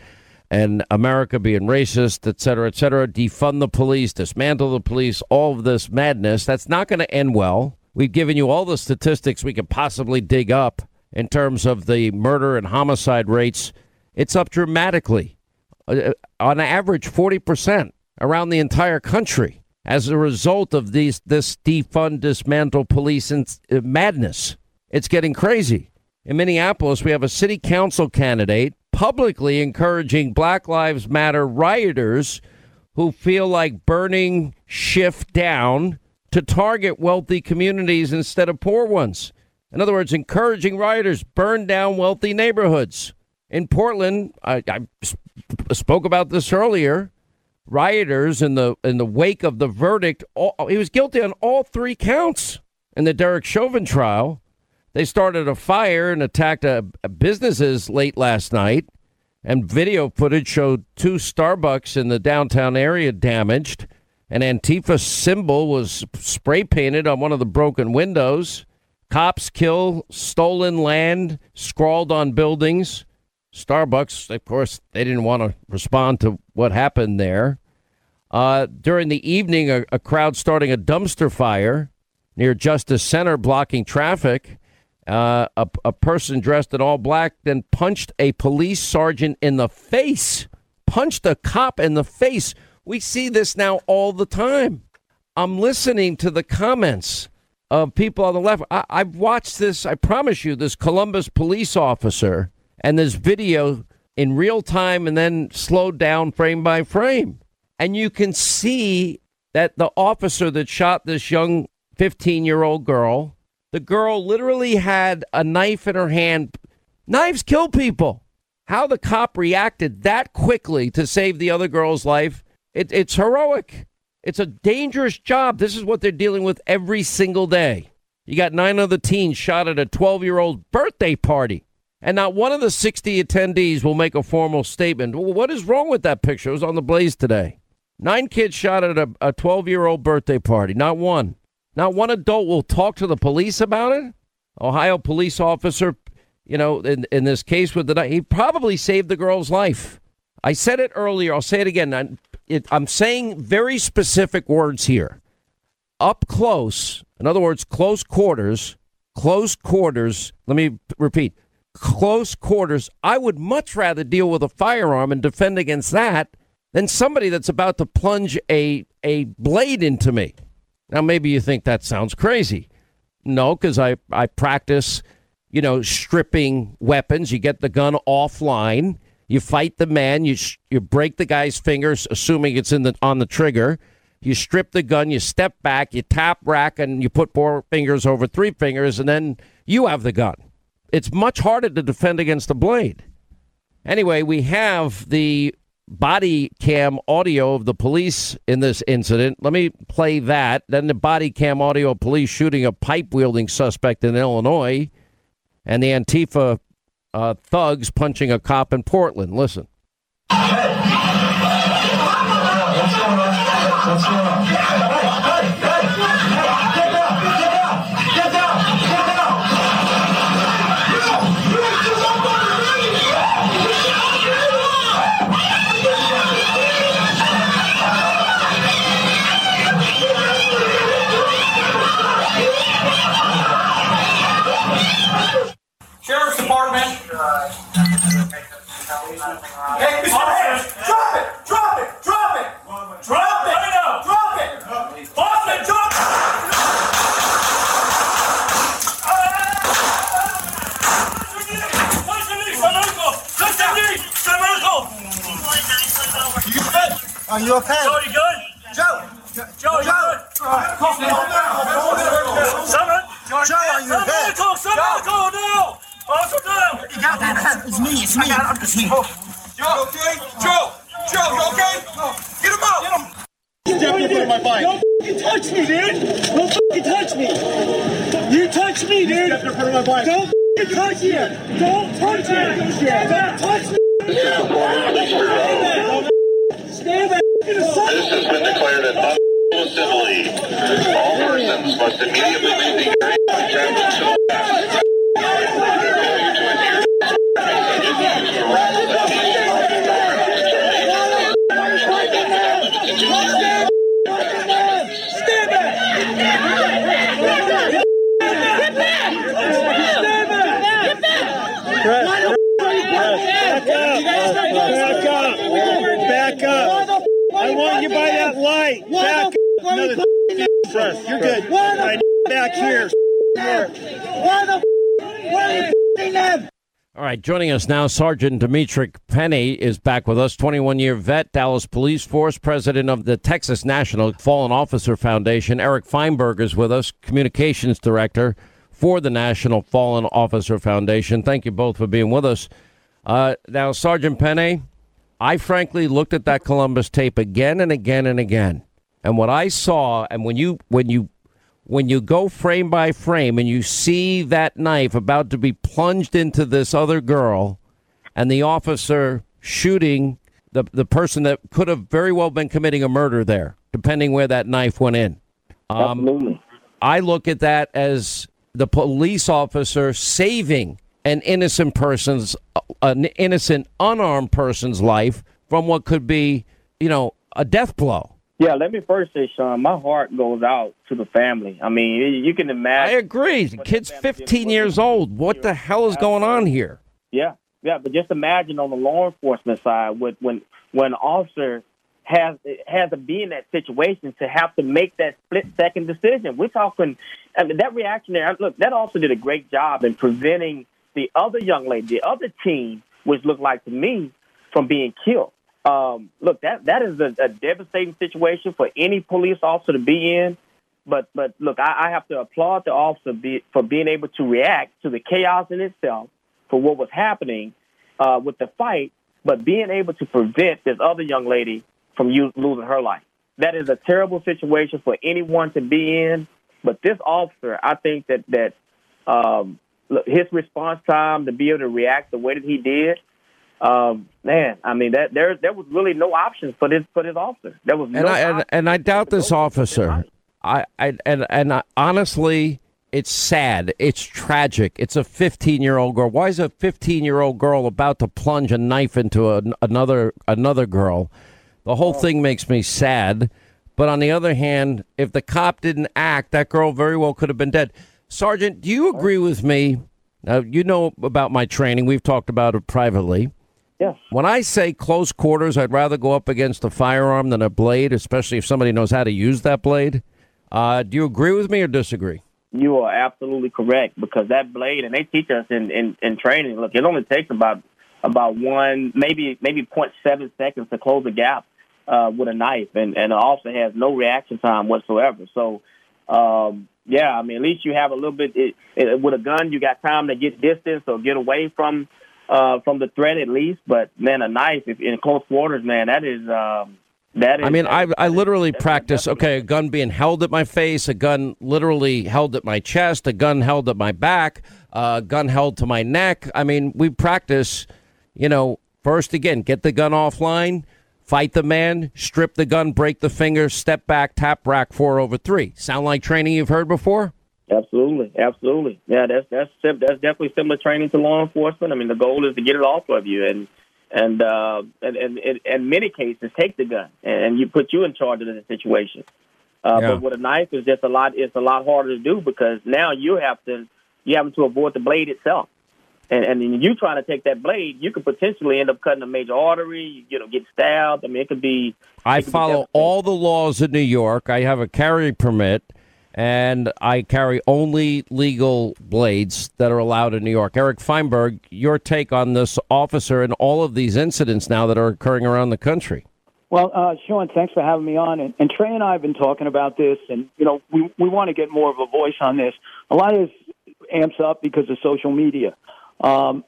Speaker 1: and America being racist, et cetera, et cetera, defund the police, dismantle the police, all of this madness, that's not going to end well. We've given you all the statistics we could possibly dig up in terms of the murder and homicide rates. It's up dramatically, uh, on average, 40% around the entire country as a result of these this defund, dismantle police and uh, madness. It's getting crazy. In Minneapolis, we have a city council candidate publicly encouraging Black Lives Matter rioters who feel like burning shift down to target wealthy communities instead of poor ones. In other words, encouraging rioters burn down wealthy neighborhoods. In Portland, I, I spoke about this earlier. Rioters in the in the wake of the verdict, all, he was guilty on all three counts in the Derek Chauvin trial. They started a fire and attacked a, a businesses late last night, and video footage showed two Starbucks in the downtown area damaged. An Antifa symbol was spray painted on one of the broken windows. Cops kill stolen land scrawled on buildings. Starbucks, of course, they didn't want to respond to what happened there. Uh, during the evening, a, a crowd starting a dumpster fire near Justice Center, blocking traffic. Uh, a, a person dressed in all black then punched a police sergeant in the face, punched a cop in the face. We see this now all the time. I'm listening to the comments of people on the left. I, I've watched this, I promise you, this Columbus police officer and this video in real time and then slowed down frame by frame. And you can see that the officer that shot this young 15 year old girl, the girl literally had a knife in her hand. Knives kill people. How the cop reacted that quickly to save the other girl's life, it, it's heroic. It's a dangerous job. This is what they're dealing with every single day. You got nine other teens shot at a 12 year old birthday party, and not one of the 60 attendees will make a formal statement. Well, what is wrong with that picture? It was on the Blaze today. Nine kids shot at a 12 year old birthday party. Not one. Not one adult will talk to the police about it. Ohio police officer, you know, in, in this case with the he probably saved the girl's life. I said it earlier. I'll say it again. I'm, it, I'm saying very specific words here. Up close, in other words, close quarters, close quarters. Let me repeat close quarters. I would much rather deal with a firearm and defend against that than somebody that's about to plunge a, a blade into me. Now, maybe you think that sounds crazy. No, because I, I practice, you know, stripping weapons. You get the gun offline. You fight the man. You sh- you break the guy's fingers, assuming it's in the on the trigger. You strip the gun. You step back. You tap rack, and you put four fingers over three fingers, and then you have the gun. It's much harder to defend against a blade. Anyway, we have the body cam audio of the police in this incident. Let me play that. Then the body cam audio of police shooting a pipe wielding suspect in Illinois. and the Antifa uh, thugs punching a cop in Portland. Listen.
Speaker 4: What's going on? What's going on? Hey,
Speaker 5: Mr. Hands, drop it, drop it, drop it, drop it, drop it, Boston, drop it.
Speaker 6: Are you okay?
Speaker 5: Joe, you good?
Speaker 6: Joe!
Speaker 5: Joe, you good? Someone?
Speaker 6: Joe, are you okay?
Speaker 5: call, someone call now!
Speaker 6: It's me, it's me. It's me.
Speaker 5: Joe, okay? Joe, Joe, you okay? Get him out! Get him!
Speaker 7: Don't fucking touch me, dude! Don't fucking touch me! You touch me, dude! Don't fucking touch me! Don't touch me! Don't touch me! Stand back!
Speaker 8: This has been declared an assembly. All persons must immediately leave the area and travel to the left. Failure to adhere to harass
Speaker 7: Stand back! Back up! Back up! I want you by that light! Back up! Another first. You're good. I back here. Why the why are you them?
Speaker 1: All right, joining us now, Sergeant Dimitri Pennie is back with us, 21 year vet, Dallas Police Force, president of the Texas National Fallen Officer Foundation. Eric Feinberg is with us, communications director for the National Fallen Officer Foundation. Thank you both for being with us. Uh, now, Sergeant Pennie, I frankly looked at that Columbus tape again and again and again. And what I saw, and when you when you when you go frame by frame and you see that knife about to be plunged into this other girl and the officer shooting the, the person that could have very well been committing a murder there, depending where that knife went in. Um,
Speaker 9: Absolutely.
Speaker 1: I look at that as the police officer saving an innocent person's, an innocent, unarmed person's life from what could be, you know, a death blow.
Speaker 9: Yeah, let me first say, Sean, my heart goes out to the family. I mean, you- can imagine.
Speaker 1: I agree. The kid's 15 years old. What the hell is going on here?
Speaker 9: Yeah, yeah, but just imagine on the law enforcement side, when when when an officer has has to be in that situation to have to make that split second decision. We're talking, I mean, that reaction there. Look, that officer did a great job in preventing the other young lady, the other team, which looked like to me, from being killed. Um, look, that that is a, a devastating situation for any police officer to be in. But but look, I, I have to applaud the officer be, for being able to react to the chaos in itself for what was happening uh, with the fight, but being able to prevent this other young lady from you, losing her life. That is a terrible situation for anyone to be in. But this officer, I think that that um, look, his response time to be able to react the way that he did, um, man, I mean that there there was really no options for this for this officer. There was no
Speaker 1: And I and, and I doubt this officer. I, I and and I, honestly, it's sad. It's tragic. It's a 15 year old girl. Why is a 15 year old girl about to plunge a knife into a, another another girl? The whole thing makes me sad. But on the other hand, if the cop didn't act, that girl very well could have been dead. Sergeant, do you agree with me? Now, you know about my training. We've talked about it privately.
Speaker 9: Yes.
Speaker 1: When I say close quarters, I'd rather go up against a firearm than a blade, especially if somebody knows how to use that blade. Uh, do you agree with me or disagree?
Speaker 9: You are absolutely correct because that blade, and they teach us in, in, in training. Look, it only takes about about one, maybe maybe point seven seconds to close a gap uh, with a knife, and and the officer has no reaction time whatsoever. So, um, yeah, I mean, at least you have a little bit. It, it, with a gun, you got time to get distance or get away from uh, from the threat at least. But man, a knife if in close quarters, man, that is um, That is,
Speaker 1: I mean, I I literally practice. Okay, a gun being held at my face, a gun literally held at my chest, a gun held at my back, a gun held to my neck. I mean, we practice. You know, first again, get the gun offline, fight the man, strip the gun, break the finger, step back, tap rack four over three. Sound like training you've heard before?
Speaker 9: Absolutely, absolutely. Yeah, that's that's that's definitely similar training to law enforcement. I mean, the goal is to get it off of you, and and uh, and, and, and in many cases, take the gun and you put you in charge of the situation. Uh,
Speaker 1: Yeah.
Speaker 9: But with a knife, it's just a lot. It's a lot harder to do because now you have to you having to avoid the blade itself. And, and then you trying to take that blade, you could potentially end up cutting a major artery. You know, get stabbed. I mean, it could be.
Speaker 1: I
Speaker 9: could be
Speaker 1: follow
Speaker 9: devastating.
Speaker 1: all the laws in New York. I have a carry permit, and I carry only legal blades that are allowed in New York. Eric Feinberg, your take on this officer and all of these incidents now that are occurring around the country?
Speaker 10: Well, uh, Sean, thanks for having me on. And, and Trey and I have been talking about this, and you know, we we want to get more of a voice on this. A lot of this amps up because of social media. Um,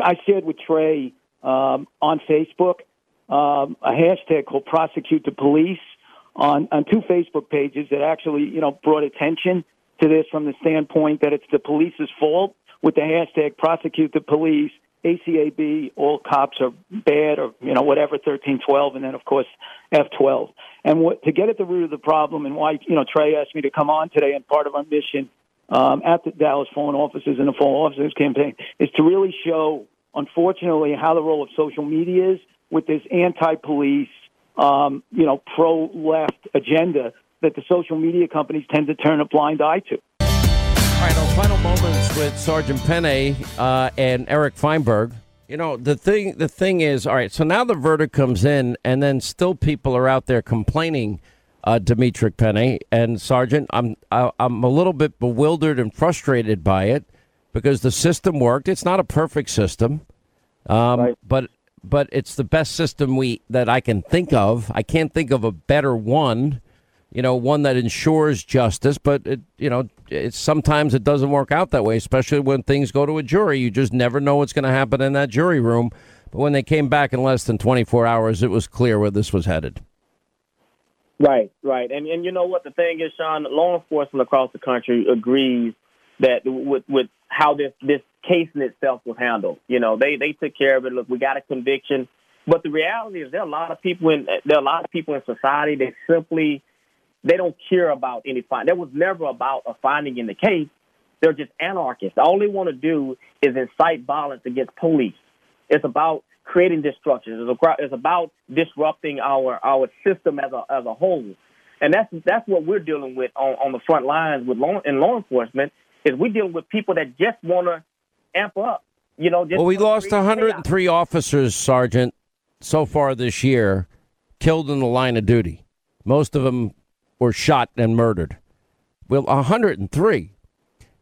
Speaker 10: I shared with Trey um, on Facebook um, a hashtag called "Prosecute the Police" on on two Facebook pages that actually you know brought attention to this from the standpoint that it's the police's fault with the hashtag "Prosecute the Police." ACAB, all cops are bad, or you know whatever, thirteen twelve, and then of course F twelve. And what, to get at the root of the problem, and why you know Trey asked me to come on today, and part of our mission um, at the Dallas Fallen Officers and the Fallen Officers campaign is to really show, unfortunately, how the role of social media is with this anti-police, um, you know, pro-left agenda that the social media companies tend to turn a blind eye to.
Speaker 1: All right, our final moments with Sergeant Pennie uh, and Eric Feinberg. You know the thing. The thing is, all right. So now the verdict comes in, and then still people are out there complaining. Uh, Dimitri Pennie and Sergeant, I'm I, I'm a little bit bewildered and frustrated by it because the system worked. It's not a perfect system, um, but but it's the best system we that I can think of. I can't think of a better one you know, one that ensures justice, but it, you know, it's sometimes it doesn't work out that way, especially when things go to a jury. You just never know what's going to happen in that jury room. But when they came back in less than 24 hours, it was clear where this was headed.
Speaker 9: Right, right, and and you know what the thing is, Sean. Law enforcement across the country agrees that with with how this this case in itself was handled. You know, they they took care of it. Look, we got a conviction, but the reality is there are a lot of people in there are a lot of people in society that simply they don't care about any find. There was never about a finding in the case. They're just anarchists. All they want to do is incite violence against police. It's about creating destruction. It's, about disrupting our our system as a as a whole, and that's that's what we're dealing with on, on the front lines with law in law enforcement. Is we're dealing with people that just want to amp up. You know, just
Speaker 1: Well, we lost
Speaker 9: create chaos.
Speaker 1: 103 officers, Sergeant, so far this year, killed in the line of duty. Most of them were shot and murdered. Well, 103.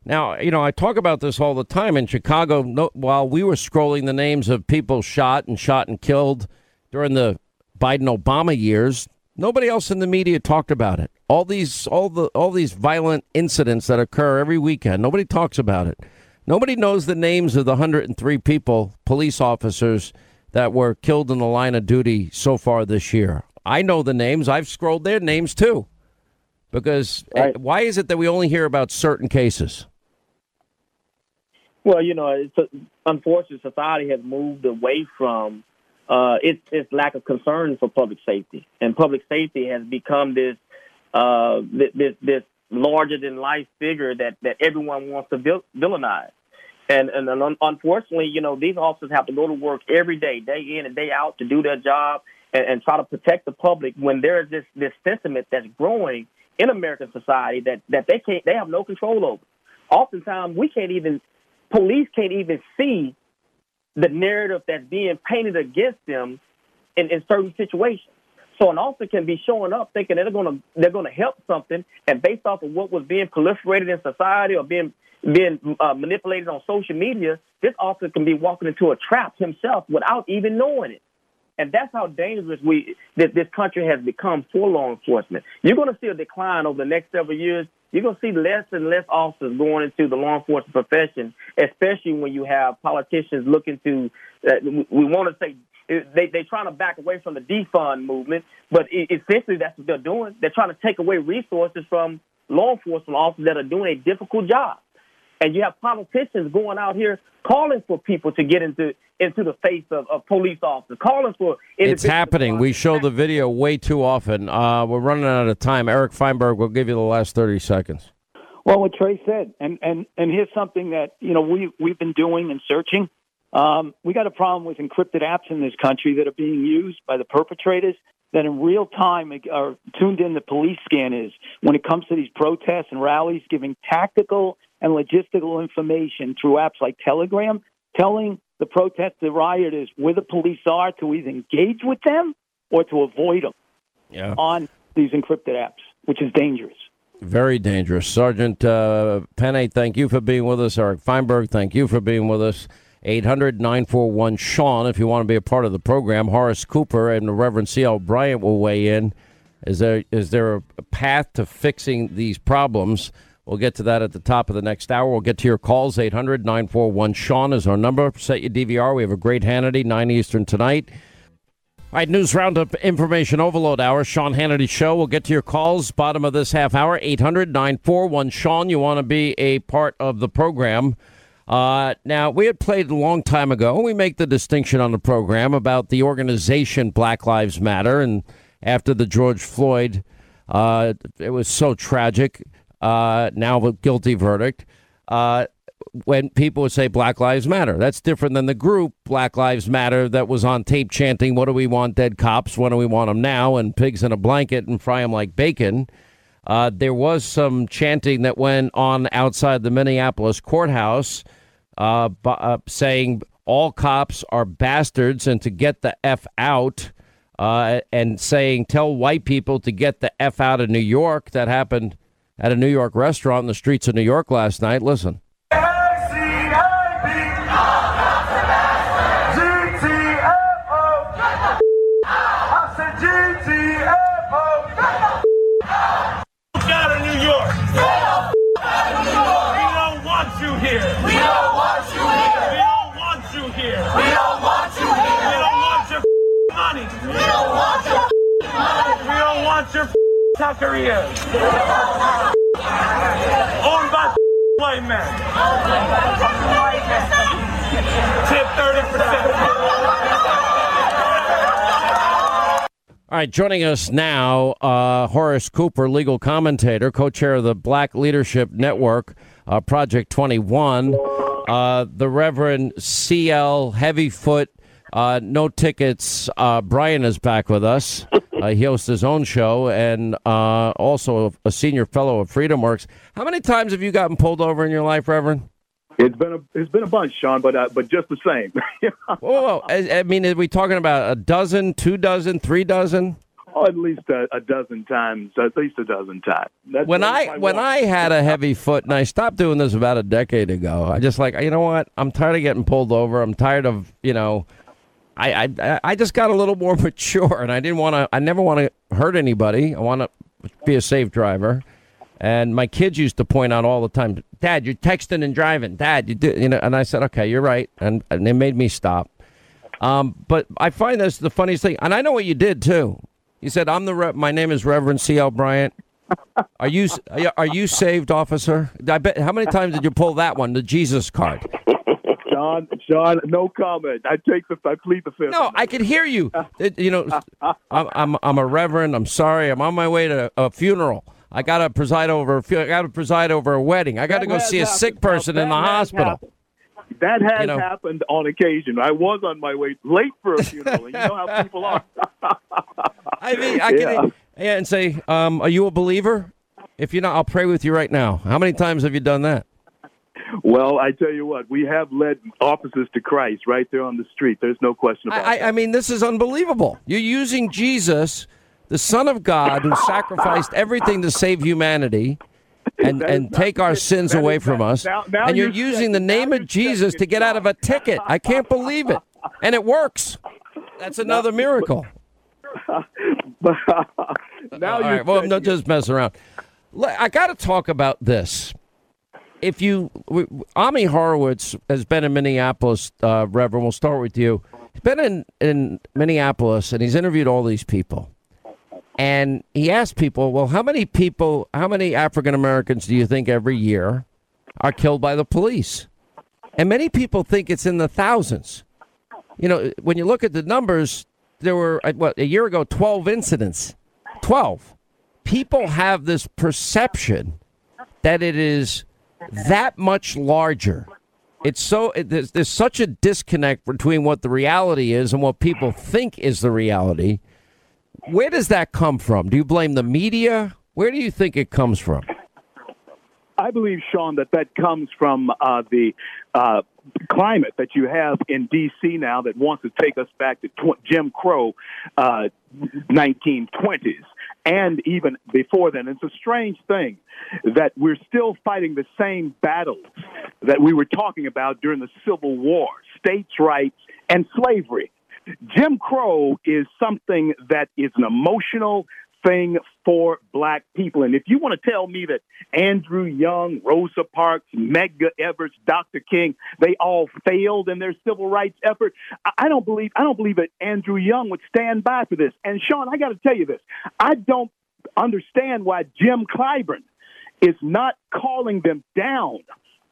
Speaker 1: Now, you know, I talk about this all the time in Chicago. No, while we were scrolling the names of people shot and shot and killed during the Biden Obama years, nobody else in the media talked about it. All these all the all these violent incidents that occur every weekend, nobody talks about it. Nobody knows the names of the 103 people, police officers that were killed in the line of duty so far this year. I know the names. I've scrolled their names too. Because eh, why is it that we only hear about certain cases?
Speaker 9: Well, you know, it's a, unfortunately, society has moved away from uh, its its lack of concern for public safety, and public safety has become this uh, this this larger than life figure that that everyone wants to vil- villainize. And, and un- unfortunately, you know, these officers have to go to work every day, day in and day out, to do their job and, and try to protect the public. When there is this this sentiment that's growing in American society that that they can't, they have no control over. Oftentimes, we can't even police can't even see the narrative that's being painted against them in, in certain situations. So an officer can be showing up thinking they're going to they're to help something, and based off of what was being proliferated in society or being being uh, manipulated on social media, this officer can be walking into a trap himself without even knowing it. And that's how dangerous we that this country has become for law enforcement. You're going to see a decline over the next several years. You're going to see less and less officers going into the law enforcement profession, especially when you have politicians looking to. Uh, we want to say it- they they're trying to back away from the defund movement, but it, essentially that's what they're doing. They're trying to take away resources from law enforcement officers that are doing a difficult job. And you have politicians going out here calling for people to get into into the face of, of police officers, calling for
Speaker 1: It's happening. We show the video way too often. Uh, we're running out of time. Eric Feinberg we'll give you the last 30 seconds.
Speaker 10: Well, what Trey said, and and and here's something that you know we we've been doing and searching. Um, we got a problem with encrypted apps in this country that are being used by the perpetrators that in real time are tuned in the police scan is when it comes to these protests and rallies, giving tactical and logistical information through apps like Telegram, telling the protest the rioters where the police are to either engage with them or to avoid them
Speaker 1: Yeah.
Speaker 10: on these encrypted apps, which is dangerous.
Speaker 1: Very dangerous. Sergeant uh, Pennie, thank you for being with us. Eric Feinberg, thank you for being with us. 800 941 Sean, if you want to be a part of the program. Horace Cooper and the Reverend C.L. Bryant will weigh in. Is there is there a path to fixing these problems? We'll get to that at the top of the next hour. We'll get to your calls. 800 941 Sean is our number. Set your DVR. We have a great Hannity, 9 Eastern tonight. All right, news roundup, information overload hour. Sean Hannity Show. We'll get to your calls. Bottom of this half hour, 800 941 Sean. You want to be a part of the program. Uh, now, we had played a long time ago. And we make the distinction on the program about the organization Black Lives Matter. And after the George Floyd, uh, it was so tragic. Uh, now, a guilty verdict. Uh, when people would say Black Lives Matter. That's different than the group Black Lives Matter that was on tape chanting, What do we want dead cops? What do we want them now? And pigs in a blanket and fry them like bacon. Uh, there was some chanting that went on outside the Minneapolis courthouse uh, b- uh, saying all cops are bastards and to get the F out. Uh, and saying, tell white people to get the F out of New York. That happened at a New York restaurant in the streets of New York last night. Listen.
Speaker 5: Owned by white men. Tip 30%.
Speaker 1: All right, joining us now, uh, Horace Cooper, legal commentator, co chair of the Black Leadership Network, uh, Project 21, uh, the Reverend C.L. Heavyfoot, uh, no tickets. Uh, Bryant is back with us. Uh, he hosts his own show and uh, also a senior fellow of Freedom Works. How many times have you gotten pulled over in your life, Reverend?
Speaker 11: It's been a it's been a bunch, Sean, but uh, but just the same.
Speaker 1: Whoa, whoa. I, I mean, are we talking about a dozen, two dozen, three dozen?
Speaker 11: oh, at least a, a dozen times, at least a dozen times. That's
Speaker 1: when I when. I had a heavy foot and I stopped doing this about a decade ago, I just like you know what? I'm tired of getting pulled over. I'm tired of you know, I I I just got a little more mature and I didn't want to. I never want to hurt anybody. I want to be a safe driver. And my kids used to point out all the time, Dad, you're texting and driving. Dad, you do, you know. And I said, okay, you're right, and and they made me stop. Um, but I find this the funniest thing, and I know what you did too. You said, "I'm the re- my name is Reverend C. L. Bryant." Are you are you saved, officer? I bet. How many times did you pull that one, the Jesus card?
Speaker 11: Sean, Sean, no comment. I take the I plead the fifth.
Speaker 1: No, I can hear you. It- you know, I'm, I'm I'm a reverend. I'm sorry. I'm on my way to a funeral. I got to preside over. I got to preside over a wedding. I got to go see a
Speaker 11: happened.
Speaker 1: sick person in the hospital.
Speaker 11: happened. That has
Speaker 1: You know.
Speaker 11: happened on occasion. I was on my way late for a funeral, and you know how people are.
Speaker 1: I mean, I
Speaker 11: Yeah.
Speaker 1: can yeah, and say, um, "Are you a believer?" If you're not, I'll pray with you right now. How many times have you done that?
Speaker 11: Well, I tell you what, we have led officers to Christ right there on the street. There's no question about
Speaker 1: it. I, I mean, this is unbelievable. You're using Jesus, the Son of God, who sacrificed everything to save humanity and, and take our sins
Speaker 11: That
Speaker 1: away from
Speaker 11: not-
Speaker 1: us.
Speaker 11: now- now
Speaker 1: and you're
Speaker 11: you're
Speaker 1: using the name of Jesus to get out of a ticket. I can't believe it. And it works. That's another miracle.
Speaker 11: now
Speaker 1: All
Speaker 11: you're
Speaker 1: right. Well,
Speaker 11: saying
Speaker 1: no, just messing around. I got to talk about this. If you, Ami Horowitz has been in Minneapolis, uh, Reverend. We'll start with you. He's been in, in Minneapolis and he's interviewed all these people. And he asked people, well, how many people, how many African Americans do you think every year are killed by the police? And many people think it's in the thousands. You know, when you look at the numbers, there were, uh, what, a year ago, 12 incidents. 12. People have this perception that it is that much larger. It's so it, there's, there's such a disconnect between what the reality is and what people think is the reality. Where does that come from? Do you blame the media? Where do you think it comes from?
Speaker 11: I believe, Sean, that that comes from uh, the uh, climate that you have in D.C. now that wants to take us back to tw- Jim Crow uh, 1920s and even before then. It's a strange thing that we're still fighting the same battles that we were talking about during the Civil War, states' rights and slavery. Jim Crow is something that is an emotional thing for black people. And if you want to tell me that Andrew Young, Rosa Parks, Medgar Evers, Dr. King, they all failed in their civil rights effort, I don't believe I don't believe that Andrew Young would stand by for this. And Sean, I got to tell you this. I don't understand why Jim Clyburn is not calling them down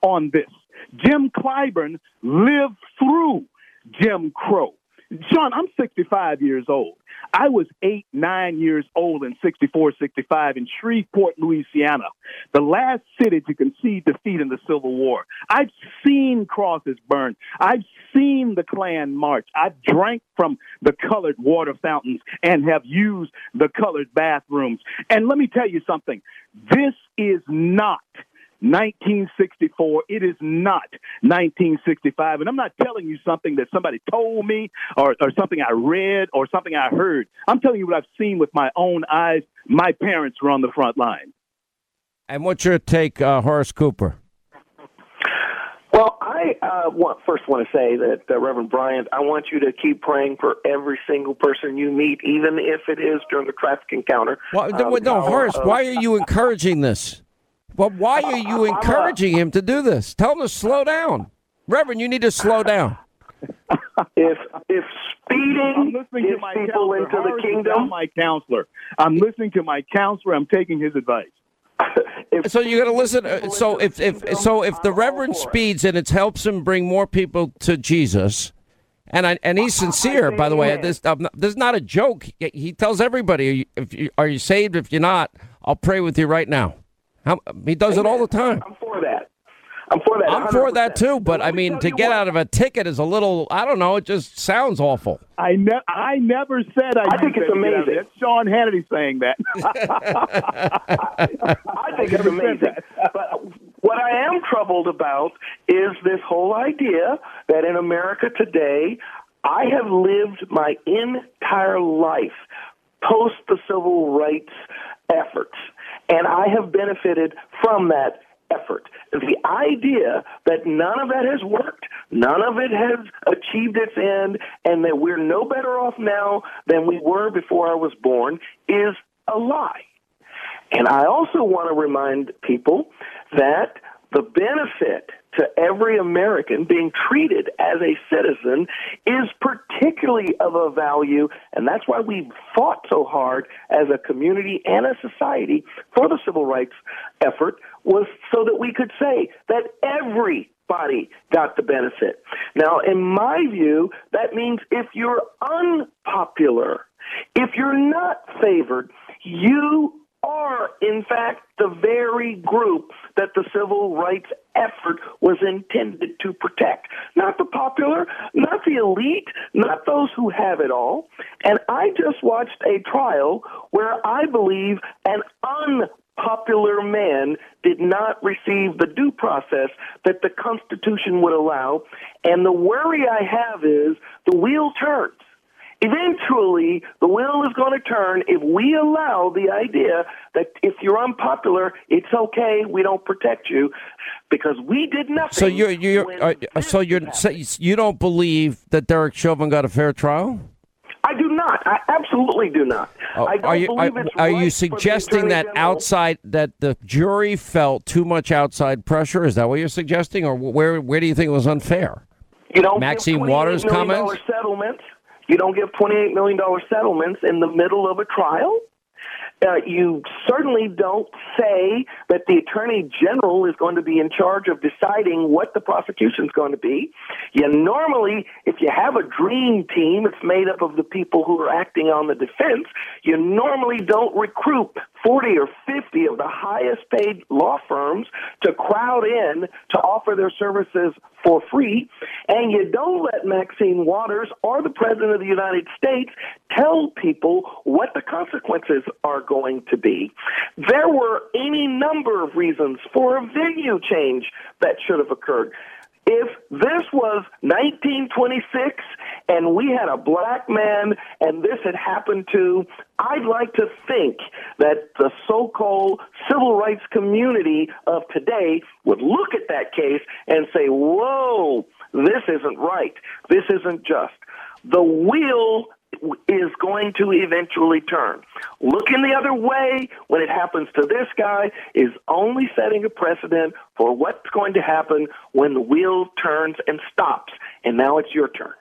Speaker 11: on this. Jim Clyburn lived through Jim Crow. Sean, I'm 65 years old. I was eight, nine years old in 64, 65 in Shreveport, Louisiana, the last city to concede defeat in the Civil War. I've seen crosses burned. I've seen the Klan march. I've drank from the colored water fountains and have used the colored bathrooms. And let me tell you something. This is not 1964. It is not 1965. And I'm not telling you something that somebody told me or, or something I read or something I heard. I'm telling you what I've seen with my own eyes. My parents were on the front line.
Speaker 1: And what's your take, uh, Horace Cooper?
Speaker 12: Well, I uh, want, first want to say that, uh, Reverend Bryant, I want you to keep praying for every single person you meet, even if it is during the traffic encounter.
Speaker 1: Well, no,
Speaker 12: Um,
Speaker 1: no, Horace,
Speaker 12: uh,
Speaker 1: why are you encouraging this? Well, why are you encouraging him to do this? Tell him to slow down. Reverend, you need to slow down.
Speaker 12: if if speeding
Speaker 11: I'm listening to
Speaker 12: gets
Speaker 11: my
Speaker 12: people
Speaker 11: counselor.
Speaker 12: into the kingdom,
Speaker 11: my counselor. I'm listening to my counselor. I'm taking his advice.
Speaker 1: So you got to listen. uh, So if if so if the Reverend speeds and it helps him bring more people to Jesus, and I, and he's sincere, by the way. This I'm not, this is not a joke. He- He tells everybody, if you, are you saved? If you're not, I'll pray with you right now. How, he does it all the time.
Speaker 12: I'm for that. I'm for that.
Speaker 1: I'm for
Speaker 12: 100%.
Speaker 1: that too, but I mean, to get out of a ticket is a little. I don't know. It just sounds awful.
Speaker 11: I ne- I never said I.
Speaker 12: I think it's amazing.
Speaker 11: That's Sean Hannity saying that.
Speaker 12: I think it's amazing. But what I am troubled about is this whole idea that in America today, I have lived my entire life post the civil rights efforts, and I have benefited from that effort. The idea that none of that has worked, none of it has achieved its end, and that we're no better off now than we were before I was born is a lie. And I also want to remind people that the benefit to every American being treated as a citizen is particularly of a value, and that's why we fought so hard as a community and a society for the civil rights effort was so that we could say that everybody got the benefit. Now, in my view, that means if you're unpopular, if you're not favored, you are, in fact, the very group that the civil rights effort was intended to protect. Not the popular, not the elite, not those who have it all. And I just watched a trial where I believe an unpopular man did not receive the due process that the Constitution would allow. And the worry I have is the wheel turns. Eventually, the wheel is going to turn if we allow the idea that if you're unpopular, it's okay, we don't protect you, because we did nothing.
Speaker 1: So you're you're uh, so you're so you don't believe that Derek Chauvin got a fair trial?
Speaker 12: I do not. I absolutely do not.
Speaker 1: Oh,
Speaker 12: I don't
Speaker 1: are you
Speaker 12: believe
Speaker 1: are,
Speaker 12: right
Speaker 1: you suggesting that
Speaker 12: General-
Speaker 1: outside that the jury felt too much outside pressure? Is that what you're suggesting, or where where do you think it was unfair?
Speaker 12: You don't
Speaker 1: Maxine Waters comments?
Speaker 12: settlements. You don't give $28 million settlements in the middle of a trial. Uh, you certainly don't say that the attorney general is going to be in charge of deciding what the prosecution is going to be. You normally, if you have a dream team, it's made up of the people who are acting on the defense. You normally don't recruit 40 or 50 of the highest paid law firms to crowd in to offer their services for free. And you don't let Maxine Waters or the President of the United States tell people what the consequences are going to be. There were any number of reasons for a venue change that should have occurred. If this was 1926 and we had a black man and this had happened to, I'd like to think that the so called civil rights community of today would look at that case and say, whoa, this isn't right. This isn't just. The wheel is going to eventually turn. Looking the other way when it happens to this guy is only setting a precedent for what's going to happen when the wheel turns and stops. And now it's your turn.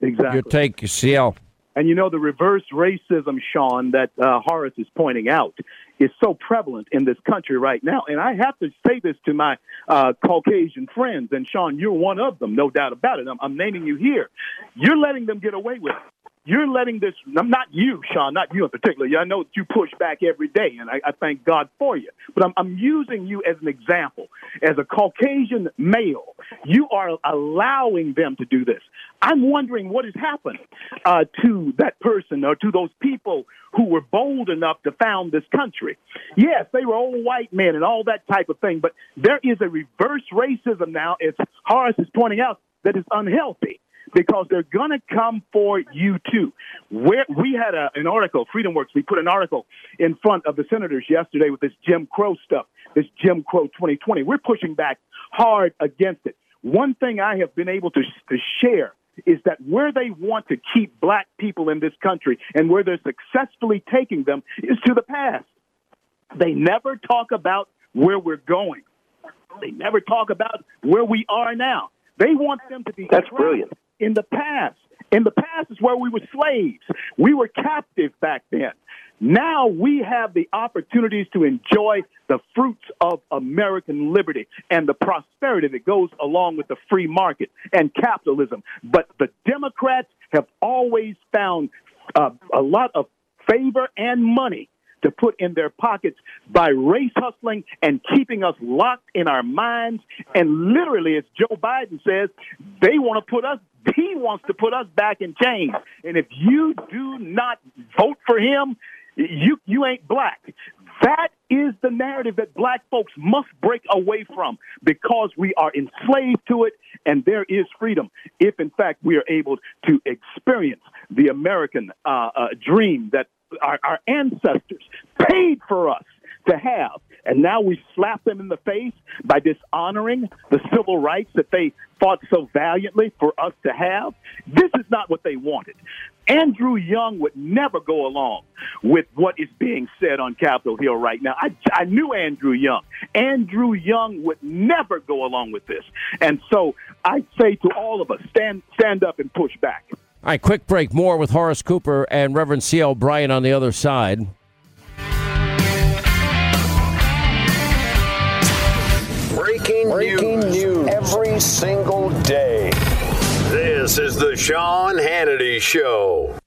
Speaker 11: Exactly.
Speaker 1: Your take, CL.
Speaker 11: And you know, the reverse racism, Sean, that uh, Horace is pointing out is so prevalent in this country right now. And I have to say this to my uh, Caucasian friends, and Sean, you're one of them, no doubt about it. I'm, I'm naming you here. You're letting them get away with it. You're letting this, I'm not you, Sean, not you in particular. I know that you push back every day, and I, I thank God for you. But I'm, I'm using you as an example. As a Caucasian male, you are allowing them to do this. I'm wondering what has happened uh, to that person or to those people who were bold enough to found this country. Yes, they were old white men and all that type of thing, but there is a reverse racism now, as Horace is pointing out, that is unhealthy because they're going to come for you too. Where we had a, an article, Freedom Works, we put an article in front of the senators yesterday with this Jim Crow stuff, this Jim Crow 2020. We're pushing back hard against it. One thing I have been able to, to share is that where they want to keep black people in this country and where they're successfully taking them is to the past. They never talk about where we're going. They never talk about where we are now. They want them to be
Speaker 12: That's brilliant.
Speaker 11: In the past. In the past is where we were slaves. We were captive back then. Now we have the opportunities to enjoy the fruits of American liberty and the prosperity that goes along with the free market and capitalism. But the Democrats have always found uh, a lot of favor and money to put in their pockets by race hustling and keeping us locked in our minds. And literally, as Joe Biden says, they want to put us, he wants to put us back in chains. And if you do not vote for him, you, you ain't black. That is the narrative that black folks must break away from because we are enslaved to it and there is freedom if, in fact, we are able to experience the American uh, uh, dream that our, our ancestors paid for us to have. And now we slap them in the face by dishonoring the civil rights that they fought so valiantly for us to have. This is not what they wanted. Andrew Young would never go along with what is being said on Capitol Hill right now. I, I knew Andrew Young. Andrew Young would never go along with this. And so I say to all of us, stand, stand up and push back.
Speaker 1: All right, quick break. More with Horace Cooper and Reverend C.L. Bryant on the other side.
Speaker 13: Breaking, Breaking news. news every single day.
Speaker 14: This is the Sean Hannity Show.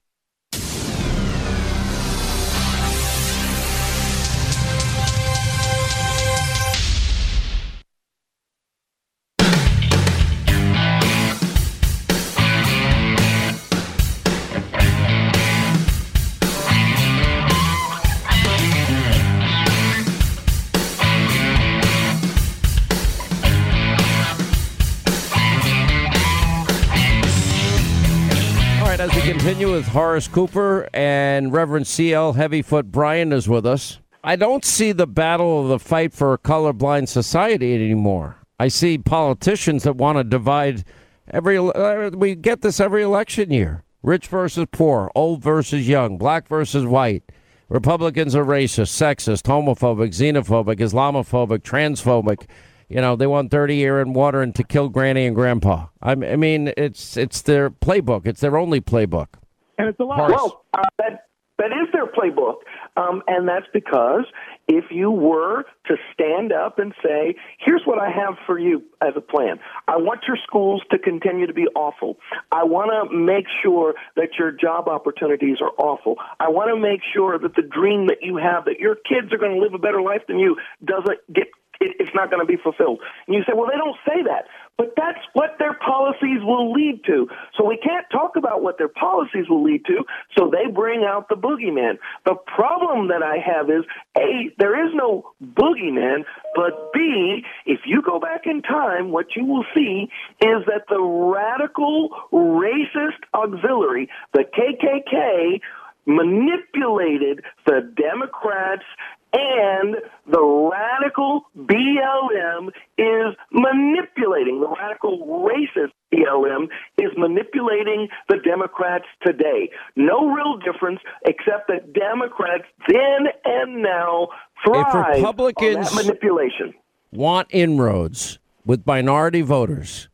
Speaker 1: As we continue with Horace Cooper and Reverend C.L. Heavyfoot Bryant is with us. I don't see the battle of the fight for a colorblind society anymore. I see politicians that want to divide every. Uh, we get this every election year: rich versus poor, old versus young, black versus white. Republicans are racist, sexist, homophobic, xenophobic, Islamophobic, transphobic. You know, they want dirty air and water and to kill granny and grandpa. I, I mean, it's it's their playbook. It's their only playbook.
Speaker 11: And it's a lot.
Speaker 1: Horace.
Speaker 12: Well, uh, that that is their playbook, um, and that's because if you were to stand up and say, "Here's what I have for you as a plan. I want your schools to continue to be awful. I want to make sure that your job opportunities are awful. I want to make sure that the dream that you have that your kids are going to live a better life than you doesn't get." It, it's not going to be fulfilled. And you say, well, they don't say that. But that's what their policies will lead to. So we can't talk about what their policies will lead to. So they bring out the boogeyman. The problem that I have is A, there is no boogeyman, but B, if you go back in time, what you will see is that the radical racist auxiliary, the KKK, manipulated the Democrats and the radical BLM is manipulating, the radical racist BLM is manipulating the Democrats today. No real difference except that Democrats then and now thrive
Speaker 1: Republicans-
Speaker 12: on that manipulation.
Speaker 1: want inroads with minority voters.